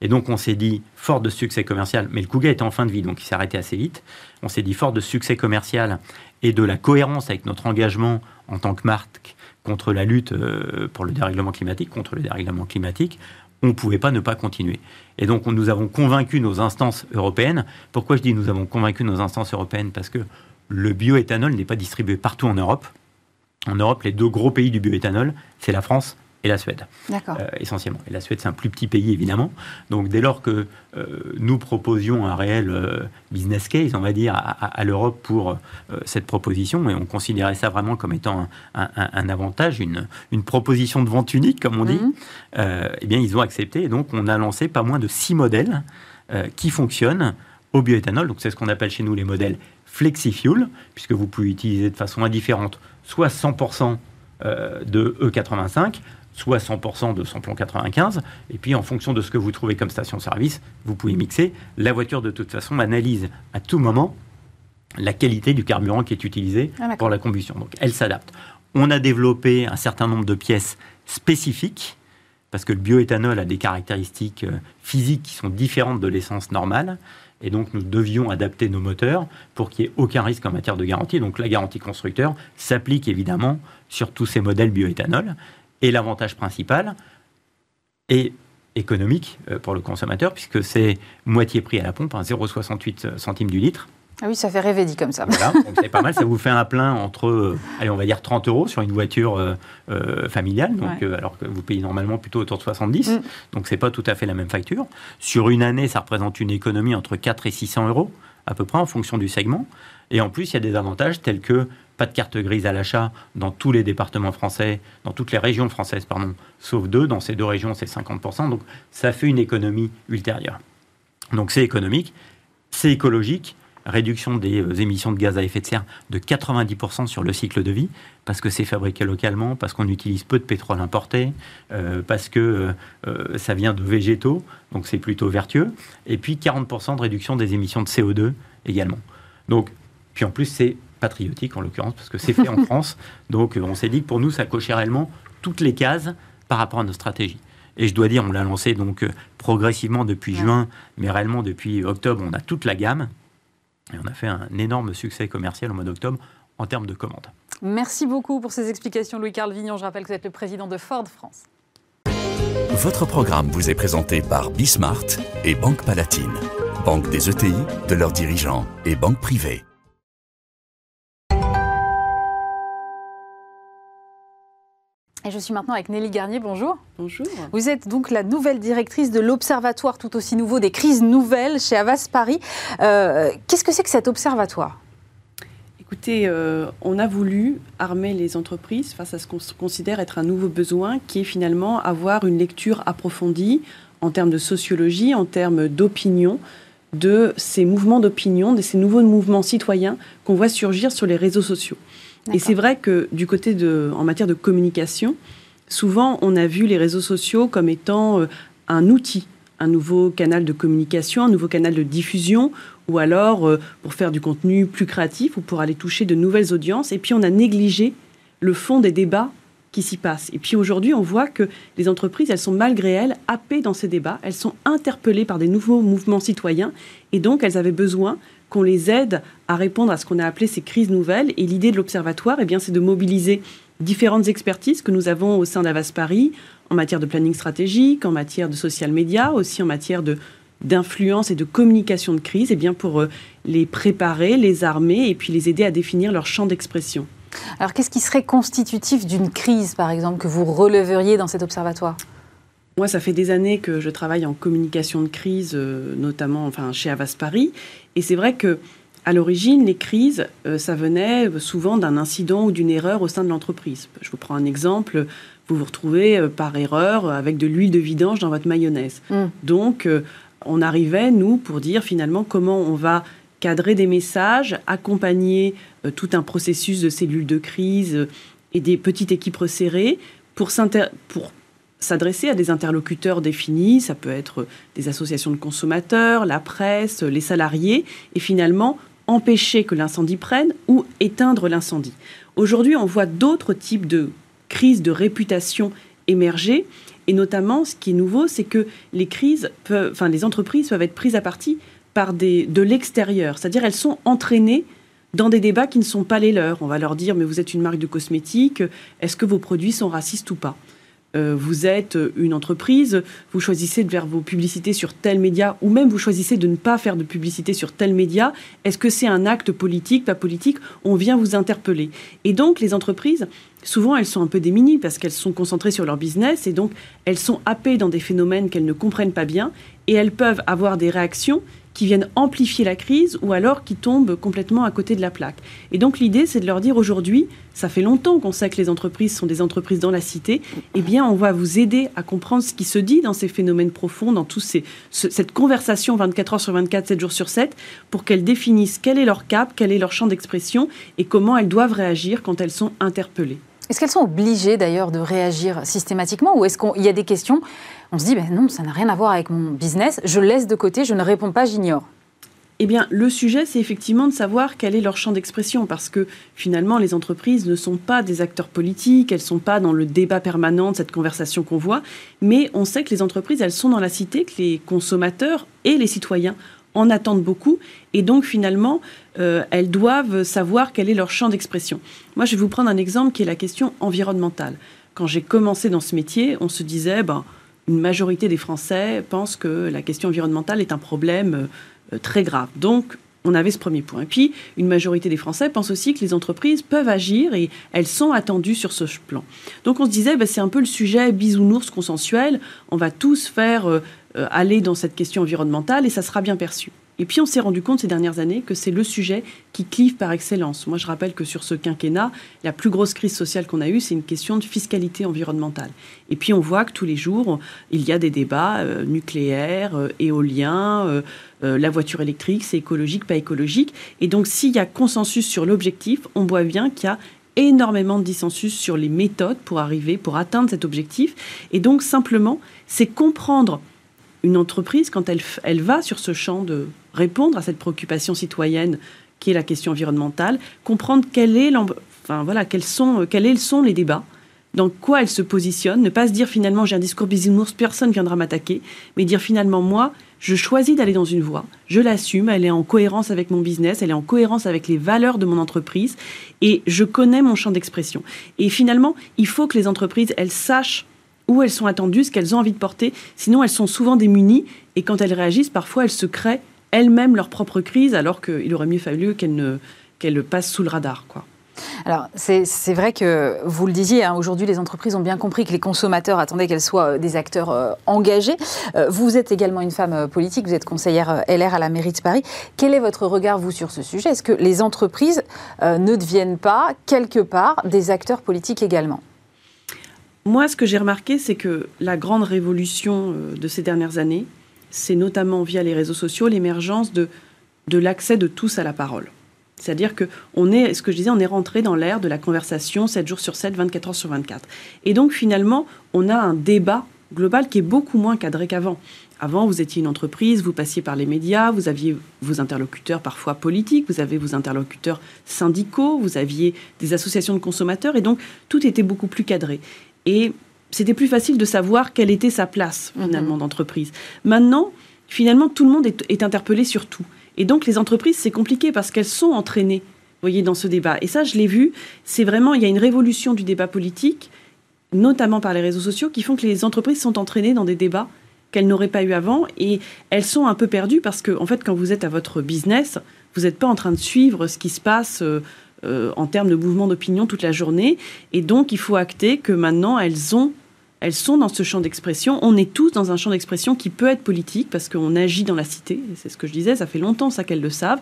Et donc on s'est dit, fort de succès commercial, mais le Kuga était en fin de vie, donc il s'est arrêté assez vite. On s'est dit, fort de succès commercial et de la cohérence avec notre engagement en tant que marque contre la lutte euh, pour le dérèglement climatique, contre le dérèglement climatique, on ne pouvait pas ne pas continuer. Et donc nous avons convaincu nos instances européennes. Pourquoi je dis nous avons convaincu nos instances européennes? Parce que le bioéthanol n'est pas distribué partout en Europe. En Europe, les deux gros pays du bioéthanol, c'est la France et la Suède, euh, essentiellement. Et la Suède, c'est un plus petit pays, évidemment. Donc, dès lors que euh, nous proposions un réel euh, business case, on va dire, à, l'Europe pour cette proposition, et on considérait ça vraiment comme étant un, avantage, une, une, proposition de vente unique, comme on dit, mhm. eh bien, ils ont accepté. Et donc, on a lancé pas moins de six modèles qui fonctionnent au bioéthanol. Donc, c'est ce qu'on appelle chez nous les modèles FlexiFuel, puisque vous pouvez utiliser de façon indifférente soit 100% euh, de E85, soit 100% de samplon 95, et puis en fonction de ce que vous trouvez comme station-service, vous pouvez mixer. La voiture, de toute façon, analyse à tout moment la qualité du carburant qui est utilisé ah, pour la combustion. Donc elle s'adapte. On a développé un certain nombre de pièces spécifiques, parce que le bioéthanol a des caractéristiques euh, physiques qui sont différentes de l'essence normale. Et donc, nous devions adapter nos moteurs pour qu'il n'y ait aucun risque en matière de garantie. Donc, la garantie constructeur s'applique évidemment sur tous ces modèles bioéthanol. Et l'avantage principal est économique euh, pour le consommateur, puisque c'est moitié prix à la pompe, 0,68 centimes du litre. Ah oui, ça fait rêver dit comme ça. Voilà, <laughs> c'est pas mal. Ça vous fait un plein entre, euh, allez, on va dire 30 euros sur une voiture euh, familiale, donc, alors que vous payez normalement plutôt autour de 70. Mm. Donc c'est pas tout à fait la même facture. Sur une année, ça représente une économie entre 4 et 600 euros à peu près en fonction du segment. Et en plus, il y a des avantages tels que pas de carte grise à l'achat dans tous les départements français, dans toutes les régions françaises, pardon, sauf deux. Dans ces deux régions, c'est 50%. Donc, ça fait une économie ultérieure. Donc, c'est économique, c'est écologique, réduction des euh, émissions de gaz à effet de serre de 90% sur le cycle de vie, parce que c'est fabriqué localement, parce qu'on utilise peu de pétrole importé, euh, parce que euh, ça vient de végétaux, donc c'est plutôt vertueux, et puis 40% de réduction des émissions de CO2 également. Donc, puis en plus, c'est patriotique en l'occurrence, parce que c'est fait en <laughs> France. Donc on s'est dit que pour nous, ça cochait réellement toutes les cases par rapport à nos stratégies. Et je dois dire, on l'a lancé donc euh, progressivement depuis juin, mais réellement depuis octobre, on a toute la gamme. Et on a fait un énorme succès commercial au mois d'octobre en termes de commandes. Merci beaucoup pour ces explications, Louis-Carl Vignon. Je rappelle que vous êtes le président de Ford France. Votre programme vous est présenté par Bismart et Banque Palatine, banque des ETI, de leurs dirigeants et banque privée. Et je suis maintenant avec Nelly Garnier, bonjour. Bonjour. Vous êtes donc la nouvelle directrice de l'Observatoire tout aussi nouveau des crises nouvelles chez Avas Paris. Euh, qu'est-ce que c'est que cet observatoire? Écoutez, euh, on a voulu armer les entreprises face à ce qu'on considère être un nouveau besoin, qui est finalement avoir une lecture approfondie en termes de sociologie, en termes d'opinion, de ces mouvements d'opinion, de ces nouveaux mouvements citoyens qu'on voit surgir sur les réseaux sociaux. Et c'est vrai que du côté de, en matière de communication, souvent on a vu les réseaux sociaux comme étant euh, un outil, un nouveau canal de communication, un nouveau canal de diffusion, ou alors euh, pour faire du contenu plus créatif ou pour aller toucher de nouvelles audiences. Et puis on a négligé le fond des débats qui s'y passent. Et puis aujourd'hui, on voit que les entreprises, elles sont malgré elles happées dans ces débats, elles sont interpellées par des nouveaux mouvements citoyens, et donc elles avaient besoin qu'on les aide à répondre à ce qu'on a appelé ces crises nouvelles. Et l'idée de l'Observatoire, eh bien, c'est de mobiliser différentes expertises que nous avons au sein d'Avas Paris en matière de planning stratégique, en matière de social media, aussi en matière de d'influence et de communication de crise, eh bien pour euh, les préparer, les armer et puis les aider à définir leur champ d'expression. Alors qu'est-ce qui serait constitutif d'une crise, par exemple, que vous releveriez dans cet observatoire? Moi, ça fait des années que je travaille en communication de crise, euh, notamment enfin, chez Avas Paris. Et c'est vrai que à l'origine, les crises, euh, ça venait souvent d'un incident ou d'une erreur au sein de l'entreprise. Je vous prends un exemple. Vous vous retrouvez euh, par erreur avec de l'huile de vidange dans votre mayonnaise. Mm. Donc, on arrivait, nous, pour dire finalement comment on va cadrer des messages, accompagner tout un processus de cellules de crise et des petites équipes resserrées pour, pour s'adresser à des interlocuteurs définis, ça peut être des associations de consommateurs, la presse, les salariés, et finalement empêcher que l'incendie prenne ou éteindre l'incendie. Aujourd'hui, on voit d'autres types de crises de réputation émerger, et notamment, ce qui est nouveau, c'est que les crises, enfin, les entreprises peuvent être prises à partie par des, de l'extérieur, c'est-à-dire elles sont entraînées dans des débats qui ne sont pas les leurs. On va leur dire, mais vous êtes une marque de cosmétiques, est-ce que vos produits sont racistes ou pas? Euh, vous êtes une entreprise, vous choisissez de faire vos publicités sur tel média, ou même vous choisissez de ne pas faire de publicité sur tel média, est-ce que c'est un acte politique, pas politique? On vient vous interpeller. Et donc les entreprises, souvent elles sont un peu démunies parce qu'elles sont concentrées sur leur business et donc elles sont happées dans des phénomènes qu'elles ne comprennent pas bien et elles peuvent avoir des réactions qui viennent amplifier la crise ou alors qui tombent complètement à côté de la plaque. Et donc l'idée, c'est de leur dire aujourd'hui, ça fait longtemps qu'on sait que les entreprises sont des entreprises dans la cité, eh bien on va vous aider à comprendre ce qui se dit dans ces phénomènes profonds, dans tous ces, cette conversation 24 heures sur 24, 7 jours sur 7, pour qu'elles définissent quel est leur cap, quel est leur champ d'expression et comment elles doivent réagir quand elles sont interpellées. Est-ce qu'elles sont obligées d'ailleurs de réagir systématiquement ou est-ce qu'il y a des questions On se dit, ben non, ça n'a rien à voir avec mon business, je laisse de côté, je ne réponds pas, j'ignore eh bien, le sujet, c'est effectivement de savoir quel est leur champ d'expression, parce que finalement, les entreprises ne sont pas des acteurs politiques, elles ne sont pas dans le débat permanent de cette conversation qu'on voit, mais on sait que les entreprises, elles sont dans la cité, que les consommateurs et les citoyens en attendent beaucoup, et donc finalement, euh, elles doivent savoir quel est leur champ d'expression. Moi, je vais vous prendre un exemple qui est la question environnementale. Quand j'ai commencé dans ce métier, on se disait, ben, une majorité des Français pensent que la question environnementale est un problème euh, très grave. Donc, on avait ce premier point. Puis, une majorité des Français pensent aussi que les entreprises peuvent agir et elles sont attendues sur ce plan. Donc, on se disait, ben, c'est un peu le sujet bisounours consensuel. On va tous faire euh, euh, aller dans cette question environnementale et ça sera bien perçu. Et puis on s'est rendu compte ces dernières années que c'est le sujet qui clive par excellence. Moi je rappelle que sur ce quinquennat, la plus grosse crise sociale qu'on a eue, c'est une question de fiscalité environnementale. Et puis on voit que tous les jours, il y a des débats euh, nucléaires, euh, éoliens, la voiture électrique, c'est écologique, pas écologique. Et donc s'il y a consensus sur l'objectif, on voit bien qu'il y a énormément de dissensus sur les méthodes pour arriver, pour atteindre cet objectif. Et donc simplement, c'est comprendre une entreprise, quand elle, elle va sur ce champ de répondre à cette préoccupation citoyenne qui est la question environnementale, comprendre quel est enfin, voilà, quels, sont, quels sont les débats, dans quoi elle se positionne, ne pas se dire finalement j'ai un discours bisounours, personne ne viendra m'attaquer, mais dire finalement moi, je choisis d'aller dans une voie, je l'assume, elle est en cohérence avec mon business, elle est en cohérence avec les valeurs de mon entreprise, et je connais mon champ d'expression. Et finalement, il faut que les entreprises, elles sachent où elles sont attendues, ce qu'elles ont envie de porter. Sinon, elles sont souvent démunies et quand elles réagissent, parfois elles se créent elles-mêmes leur propre crise alors qu'il aurait mieux fallu qu'elles passent sous le radar. Alors, c'est vrai que vous le disiez, hein, aujourd'hui, les entreprises ont bien compris que les consommateurs attendaient qu'elles soient euh, des acteurs euh, engagés. Euh, vous êtes également une femme politique, vous êtes conseillère LR à la mairie de Paris. Quel est votre regard, vous, sur ce sujet? Est-ce que les entreprises ne deviennent pas, quelque part, des acteurs politiques également? Moi, ce que j'ai remarqué, c'est que la grande révolution euh, de ces dernières années, c'est notamment via les réseaux sociaux l'émergence de, de l'accès de tous à la parole. C'est-à-dire que on est, ce que je disais, on est rentré dans l'ère de la conversation 7 jours sur 7, 24 heures sur 24. Et donc finalement, on a un débat global qui est beaucoup moins cadré qu'avant. Avant, vous étiez une entreprise, vous passiez par les médias, vous aviez vos interlocuteurs parfois politiques, vous avez vos interlocuteurs syndicaux, vous aviez des associations de consommateurs, et donc tout était beaucoup plus cadré. Et c'était plus facile de savoir quelle était sa place mhm. finalement d'entreprise. Maintenant, finalement, tout le monde est, interpellé sur tout. Et donc les entreprises, c'est compliqué parce qu'elles sont entraînées, voyez, dans ce débat. Et ça, je l'ai vu, c'est vraiment, il y a une révolution du débat politique, notamment par les réseaux sociaux, qui font que les entreprises sont entraînées dans des débats qu'elles n'auraient pas eu avant et elles sont un peu perdues parce que, en fait, quand vous êtes à votre business, vous n'êtes pas en train de suivre ce qui se passe. Euh, euh, en termes de mouvement d'opinion toute la journée. Et donc, il faut acter que maintenant, elles ont elles sont dans ce champ d'expression. On est tous dans un champ d'expression qui peut être politique parce qu'on agit dans la cité. C'est ce que je disais, ça fait longtemps ça qu'elles le savent.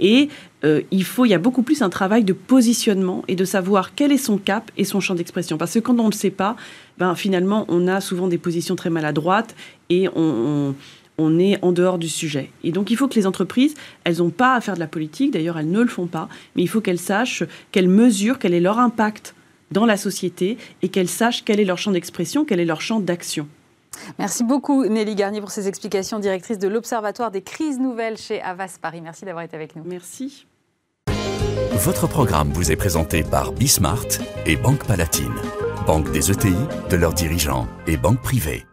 Et euh, il faut, il y a beaucoup plus un travail de positionnement et de savoir quel est son cap et son champ d'expression. Parce que quand on ne le sait pas, ben, finalement, on a souvent des positions très maladroites et on on est en dehors du sujet. Et donc il faut que les entreprises, elles n'ont pas à faire de la politique, d'ailleurs elles ne le font pas, mais il faut qu'elles sachent, qu'elles mesurent quel est leur impact dans la société et qu'elles sachent quel est leur champ d'expression, quel est leur champ d'action. Merci beaucoup Nelly Garnier pour ces explications, directrice de l'Observatoire des crises nouvelles chez Avas Paris. Merci d'avoir été avec nous. Merci. Votre programme vous est présenté par Bismart et Banque Palatine, banque des ETI, de leurs dirigeants et banque privée.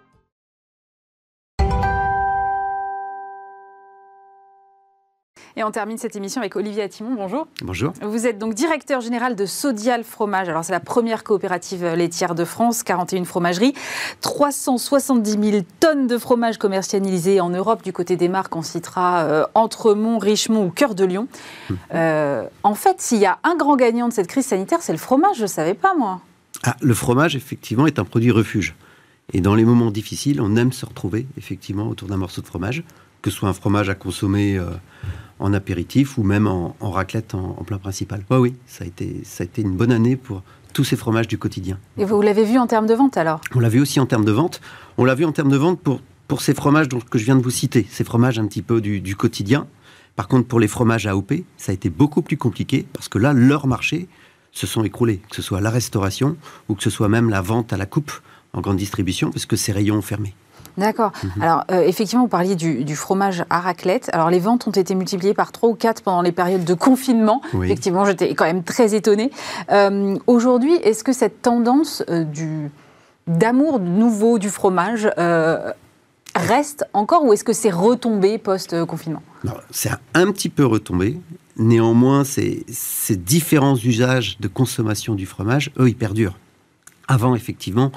Et on termine cette émission avec Olivier Attimon. Bonjour. Bonjour. Vous êtes donc directeur général de Sodial Fromage. Alors, c'est la première coopérative laitière de France, 41 fromageries, 370 000 tonnes de fromage commercialisés en Europe. Du côté des marques, on citera euh, Entremont, Richemont ou Cœur de Lion. Hum. Euh, en fait, s'il y a un grand gagnant de cette crise sanitaire, c'est le fromage. Je ne savais pas, moi. Ah, le fromage, effectivement, est un produit refuge. Et dans les moments difficiles, on aime se retrouver, effectivement, autour d'un morceau de fromage, que ce soit un fromage à consommer. Euh, en apéritif ou même en, raclette en, plein principal. Oui, oui, ça a, été, ça a été une bonne année pour tous ces fromages du quotidien. Et vous l'avez vu en termes de vente alors? On l'a vu aussi en termes de vente. On l'a vu en termes de vente pour, pour ces fromages dont, que je viens de vous citer, ces fromages un petit peu du, quotidien. Par contre, pour les fromages AOP, ça a été beaucoup plus compliqué parce que là, leur marché se sont écroulés, que ce soit la restauration ou que ce soit même la vente à la coupe en grande distribution, parce que ces rayons ont fermé. D'accord. Mhm. Alors, euh, effectivement, vous parliez du, fromage à raclette. Alors, les ventes ont été multipliées par 3 ou 4 pendant les périodes de confinement. Effectivement, j'étais quand même très étonnée. Euh, aujourd'hui, est-ce que cette tendance euh, du d'amour nouveau du fromage reste encore ou est-ce que c'est retombé post-confinement? C'est un petit peu retombé. Néanmoins, ces, ces différents usages de consommation du fromage, eux, ils perdurent. Avant, effectivement,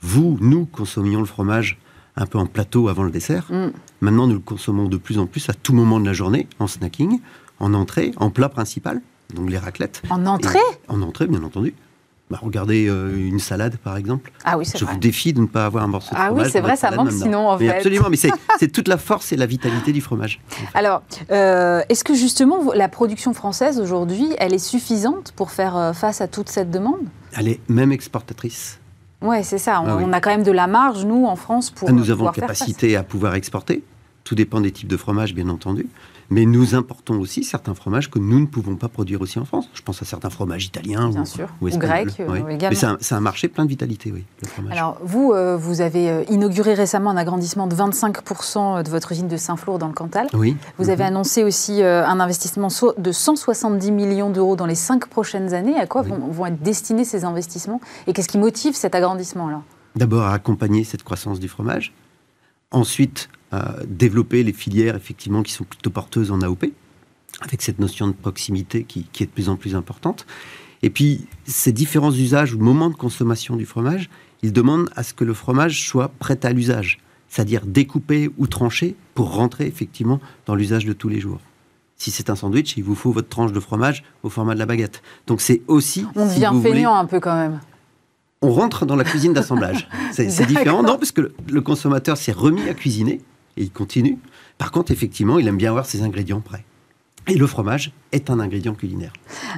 vous, nous consommions le fromage un peu en plateau avant le dessert. Mm. Maintenant, nous le consommons de plus en plus à tout moment de la journée, en snacking, en entrée, en plat principal, donc les raclettes. En entrée? En entrée, bien entendu. Bah, regardez euh, une salade, par exemple. Ah oui, c'est Je vous défie de ne pas avoir un morceau de ah fromage. Ah oui, c'est vrai, ça manque sinon, en fait. Absolument, mais <laughs> c'est toute la force et la vitalité du fromage. Alors, euh, est-ce que justement, la production française aujourd'hui, elle est suffisante pour faire euh, face à toute cette demande? Elle est même exportatrice. Oui, c'est ça. Ah on, a quand même de la marge, nous, en France, pour. Ah, nous avons capacité à pouvoir exporter. Tout dépend des types de fromages, bien entendu. Mais nous importons aussi certains fromages que nous ne pouvons pas produire aussi en France. Je pense à certains fromages italiens Bien ou, sûr. ou, grecs euh, c'est un, marché plein de vitalité, oui, le fromage. Alors, vous, euh, vous avez euh, inauguré récemment un agrandissement de 25% de votre usine de Saint-Flour dans le Cantal. Oui. Vous avez mhm. annoncé aussi un investissement de 170 millions d'euros dans les cinq prochaines années. À quoi vont, vont, être destinés ces investissements? Et qu'est-ce qui motive cet agrandissement-là D'abord, à accompagner cette croissance du fromage. Ensuite, développer les filières effectivement qui sont plutôt porteuses en AOP, avec cette notion de proximité qui, est de plus en plus importante. Et puis, ces différents usages ou moments de consommation du fromage, ils demandent à ce que le fromage soit prêt à l'usage, c'est-à-dire découpé ou tranché pour rentrer effectivement dans l'usage de tous les jours. Si c'est un sandwich, il vous faut votre tranche de fromage au format de la baguette. Donc c'est aussi... On devient feignant un peu quand même on rentre dans la cuisine d'assemblage. <laughs> C'est différent, non, parce que le consommateur s'est remis à cuisiner et il continue. Par contre, effectivement, il aime bien avoir ses ingrédients prêts. Et le fromage est un ingrédient culinaire.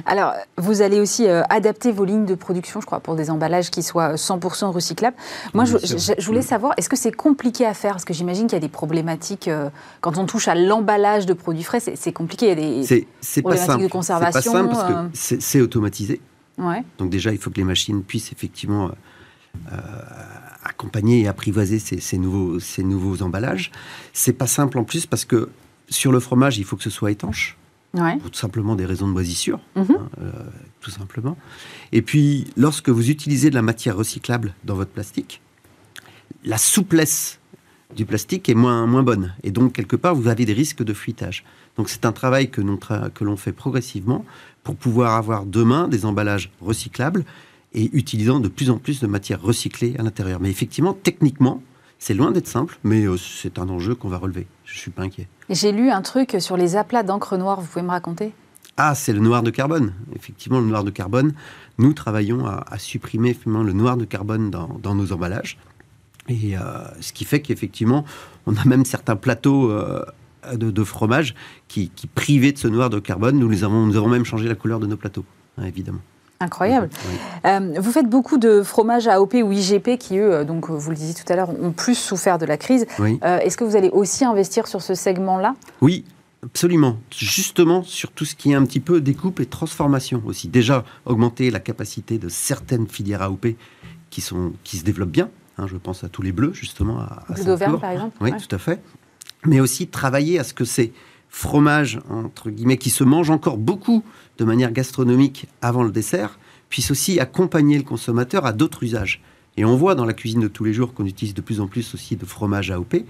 Alors, vous allez aussi euh, adapter vos lignes de production, je crois, pour des emballages qui soient 100% recyclables. Moi, je, voulais mm. savoir, est-ce que c'est compliqué à faire? Parce que j'imagine qu'il y a des problématiques, euh, quand on touche à l'emballage de produits frais, c'est compliqué. Il y a des problématiques de conservation. C'est pas simple parce que euh. c'est automatisé. Ouais. Donc déjà, il faut que les machines puissent effectivement accompagner et apprivoiser ces, nouveaux, ces nouveaux emballages. C'est pas simple en plus parce que sur le fromage, il faut que ce soit étanche. Pour tout simplement des raisons de moisissure, mhm. hein, euh, tout simplement. Et puis, lorsque vous utilisez de la matière recyclable dans votre plastique, la souplesse du plastique est moins, moins bonne. Et donc, quelque part, vous avez des risques de fuitage. Donc, c'est un travail que l'on fait progressivement pour pouvoir avoir demain des emballages recyclables et utilisant de plus en plus de matières recyclées à l'intérieur. Mais effectivement, techniquement, c'est loin d'être simple, mais euh, c'est un enjeu qu'on va relever. Je ne suis pas inquiet. J'ai lu un truc sur les aplats d'encre noire, vous pouvez me raconter? Ah, c'est le noir de carbone. Effectivement, le noir de carbone, nous travaillons à, supprimer le noir de carbone dans, nos emballages. Et euh, ce qui fait qu'effectivement, on a même certains plateaux euh, de, fromage qui, qui, privés de ce noir de carbone, nous, les avons, nous avons même changé la couleur de nos plateaux, hein, évidemment. Incroyable. Euh, vous faites beaucoup de fromages AOP ou IGP qui, eux, euh, donc, vous le disiez tout à l'heure, ont plus souffert de la crise. Euh, est-ce que vous allez aussi investir sur ce segment-là? Oui, Absolument. Justement, sur tout ce qui est un petit peu découpe et transformation aussi. Déjà, augmenter la capacité de certaines filières AOP qui, sont, qui se développent bien. Hein, je pense à tous les bleus, justement. À, à d'Auvergne, par exemple. Oui, tout à fait. Mais aussi travailler à ce que ces fromages, entre guillemets, qui se mangent encore beaucoup de manière gastronomique avant le dessert, puisse aussi accompagner le consommateur à d'autres usages. Et on voit dans la cuisine de tous les jours qu'on utilise de plus en plus aussi de fromage AOP. Et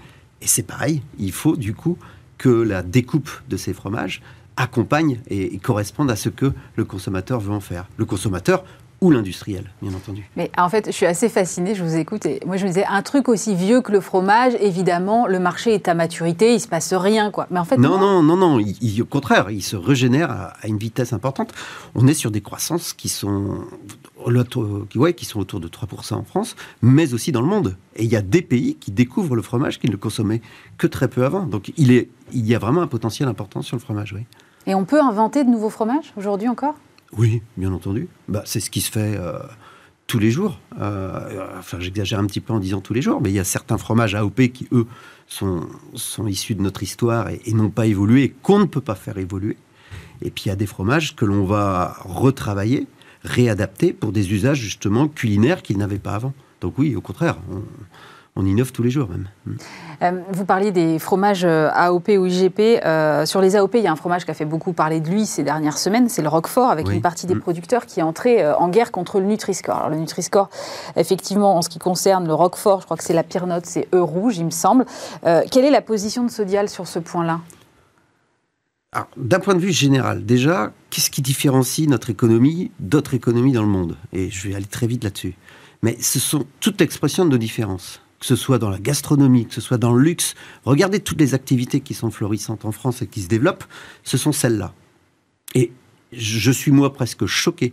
c'est pareil, il faut du coup que la découpe de ces fromages accompagne et, corresponde à ce que le consommateur veut en faire. Le consommateur ou l'industriel, bien entendu. Mais en fait, je suis assez fascinée, je vous écoute, et moi je me disais, un truc aussi vieux que le fromage, évidemment, le marché est à maturité, il se passe rien, quoi. Mais en fait... Non, non, non, non, au contraire, il se régénère à, une vitesse importante. On est sur des croissances qui sont, ouais, qui sont autour de 3% en France, mais aussi dans le monde. Et il y a des pays qui découvrent le fromage qui ne le consommaient que très peu avant. Donc il, est, il y a vraiment un potentiel important sur le fromage, oui. Et on peut inventer de nouveaux fromages aujourd'hui encore? Oui, bien entendu. Bah, c'est ce qui se fait euh, tous les jours. Euh, enfin, j'exagère un petit peu en disant tous les jours, mais il y a certains fromages AOP qui, eux, sont, sont issus de notre histoire et, n'ont pas évolué qu'on ne peut pas faire évoluer. Et puis il y a des fromages que l'on va retravailler, réadapter pour des usages justement culinaires qu'ils n'avaient pas avant. Donc oui, au contraire, on innove tous les jours même. Mm. Euh, vous parliez des fromages euh, AOP ou IGP. Euh, sur les AOP, il y a un fromage qui a fait beaucoup parler de lui ces dernières semaines, c'est le Roquefort, avec une partie des mm. producteurs qui est entrée en guerre contre le Nutri-Score. Alors le Nutri-Score, effectivement, en ce qui concerne le Roquefort, je crois que c'est la pire note, c'est E rouge, il me semble. quelle est la position de Sodial sur ce point-là? D'un point de vue général, déjà, qu'est-ce qui différencie notre économie d'autres économies dans le monde? Et je vais aller très vite là-dessus. Mais ce sont toutes expressions de nos différences que ce soit dans la gastronomie, que ce soit dans le luxe. Regardez toutes les activités qui sont florissantes en France et qui se développent, ce sont celles-là. Et je suis moi presque choqué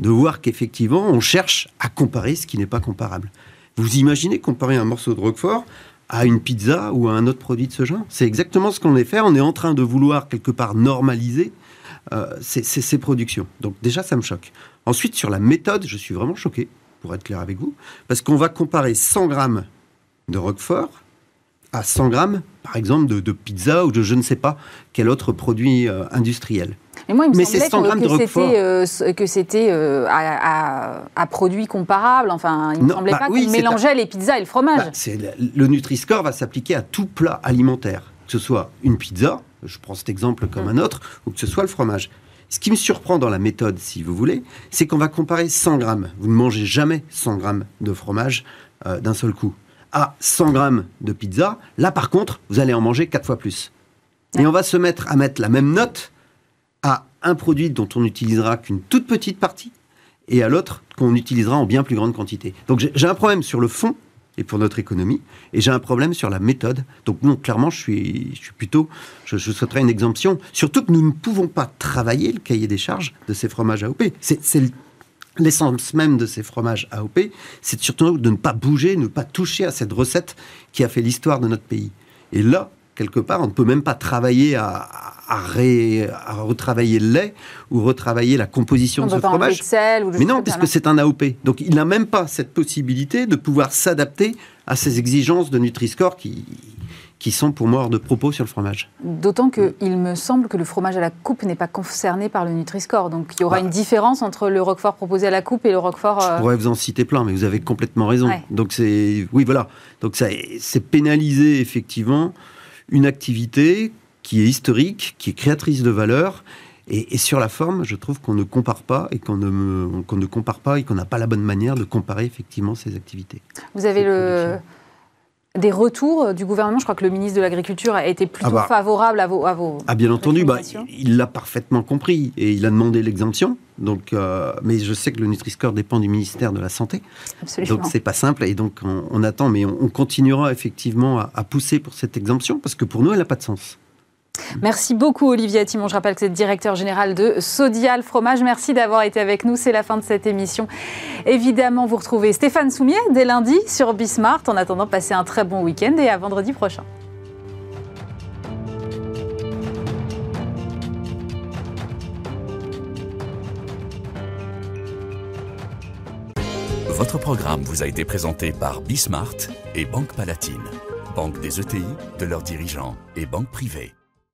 de voir qu'effectivement, on cherche à comparer ce qui n'est pas comparable. Vous imaginez comparer un morceau de Roquefort à une pizza ou à un autre produit de ce genre? C'est exactement ce qu'on est fait. On est en train de vouloir quelque part normaliser euh, ces, ces, productions. Donc déjà, ça me choque. Ensuite, sur la méthode, je suis vraiment choqué, pour être clair avec vous, parce qu'on va comparer 100 grammes de Roquefort à 100 grammes, par exemple, de, pizza ou de je ne sais pas quel autre produit euh, industriel. Mais moi, il me semblait que, c'était euh, à, produits comparables. Enfin, il ne me semblait bah pas qu'on mélangeait les pizzas et le fromage. Bah, le Nutri-Score va s'appliquer à tout plat alimentaire, que ce soit une pizza, je prends cet exemple comme mm. un autre, ou que ce soit le fromage. Ce qui me surprend dans la méthode, si vous voulez, c'est qu'on va comparer 100 grammes. Vous ne mangez jamais 100 grammes de fromage euh, d'un seul coup à 100 grammes de pizza, là par contre, vous allez en manger 4 fois plus. Et on va se mettre à mettre la même note à un produit dont on n'utilisera qu'une toute petite partie et à l'autre qu'on utilisera en bien plus grande quantité. Donc j'ai un problème sur le fond et pour notre économie, et j'ai un problème sur la méthode. Donc non, clairement, je suis, je suis plutôt, je, je souhaiterais une exemption. Surtout que nous ne pouvons pas travailler le cahier des charges de ces fromages AOP. C'est L'essence même de ces fromages AOP, c'est surtout de ne pas bouger, de ne pas toucher à cette recette qui a fait l'histoire de notre pays. Et là, quelque part, on ne peut même pas travailler à, retravailler le lait ou retravailler la composition de ce fromage. Mais non, puisque c'est un AOP. Donc il n'a même pas cette possibilité de pouvoir s'adapter à ces exigences de Nutri-Score qui, qui sont pour moi hors de propos sur le fromage. D'autant qu'il me semble que le fromage à la coupe n'est pas concerné par le Nutri-Score. Donc il y aura bah. une différence entre le Roquefort proposé à la coupe et le Roquefort. Je euh, pourrais vous en citer plein, mais vous avez complètement raison. Donc c'est. Oui, voilà. Donc c'est pénaliser effectivement une activité qui est historique, qui est créatrice de valeur. Et, sur la forme, je trouve qu'on ne compare pas et qu'on ne, qu'on ne compare pas et qu'on n'a pas la bonne manière de comparer effectivement ces activités. Vous avez le, des retours du gouvernement Je crois que le ministre de l'Agriculture a été plutôt ah bah. favorable à vos. À vos ah, bien entendu, bah, il l'a parfaitement compris et il a demandé l'exemption. Donc, euh, mais je sais que le Nutri-Score dépend du ministère de la Santé. Absolument. Donc, c'est pas simple et donc on, attend, mais on, continuera effectivement à, à pousser pour cette exemption parce que pour nous, elle n'a pas de sens. Merci beaucoup Olivier Timon. Je rappelle que c'est directeur général de Sodial Fromage. Merci d'avoir été avec nous. C'est la fin de cette émission. Évidemment, vous retrouvez Stéphane Soumier dès lundi sur Bismart. En attendant, passez un très bon week-end et à vendredi prochain. Votre programme vous a été présenté par Bismart et Banque Palatine, banque des ETI, de leurs dirigeants et banque privée.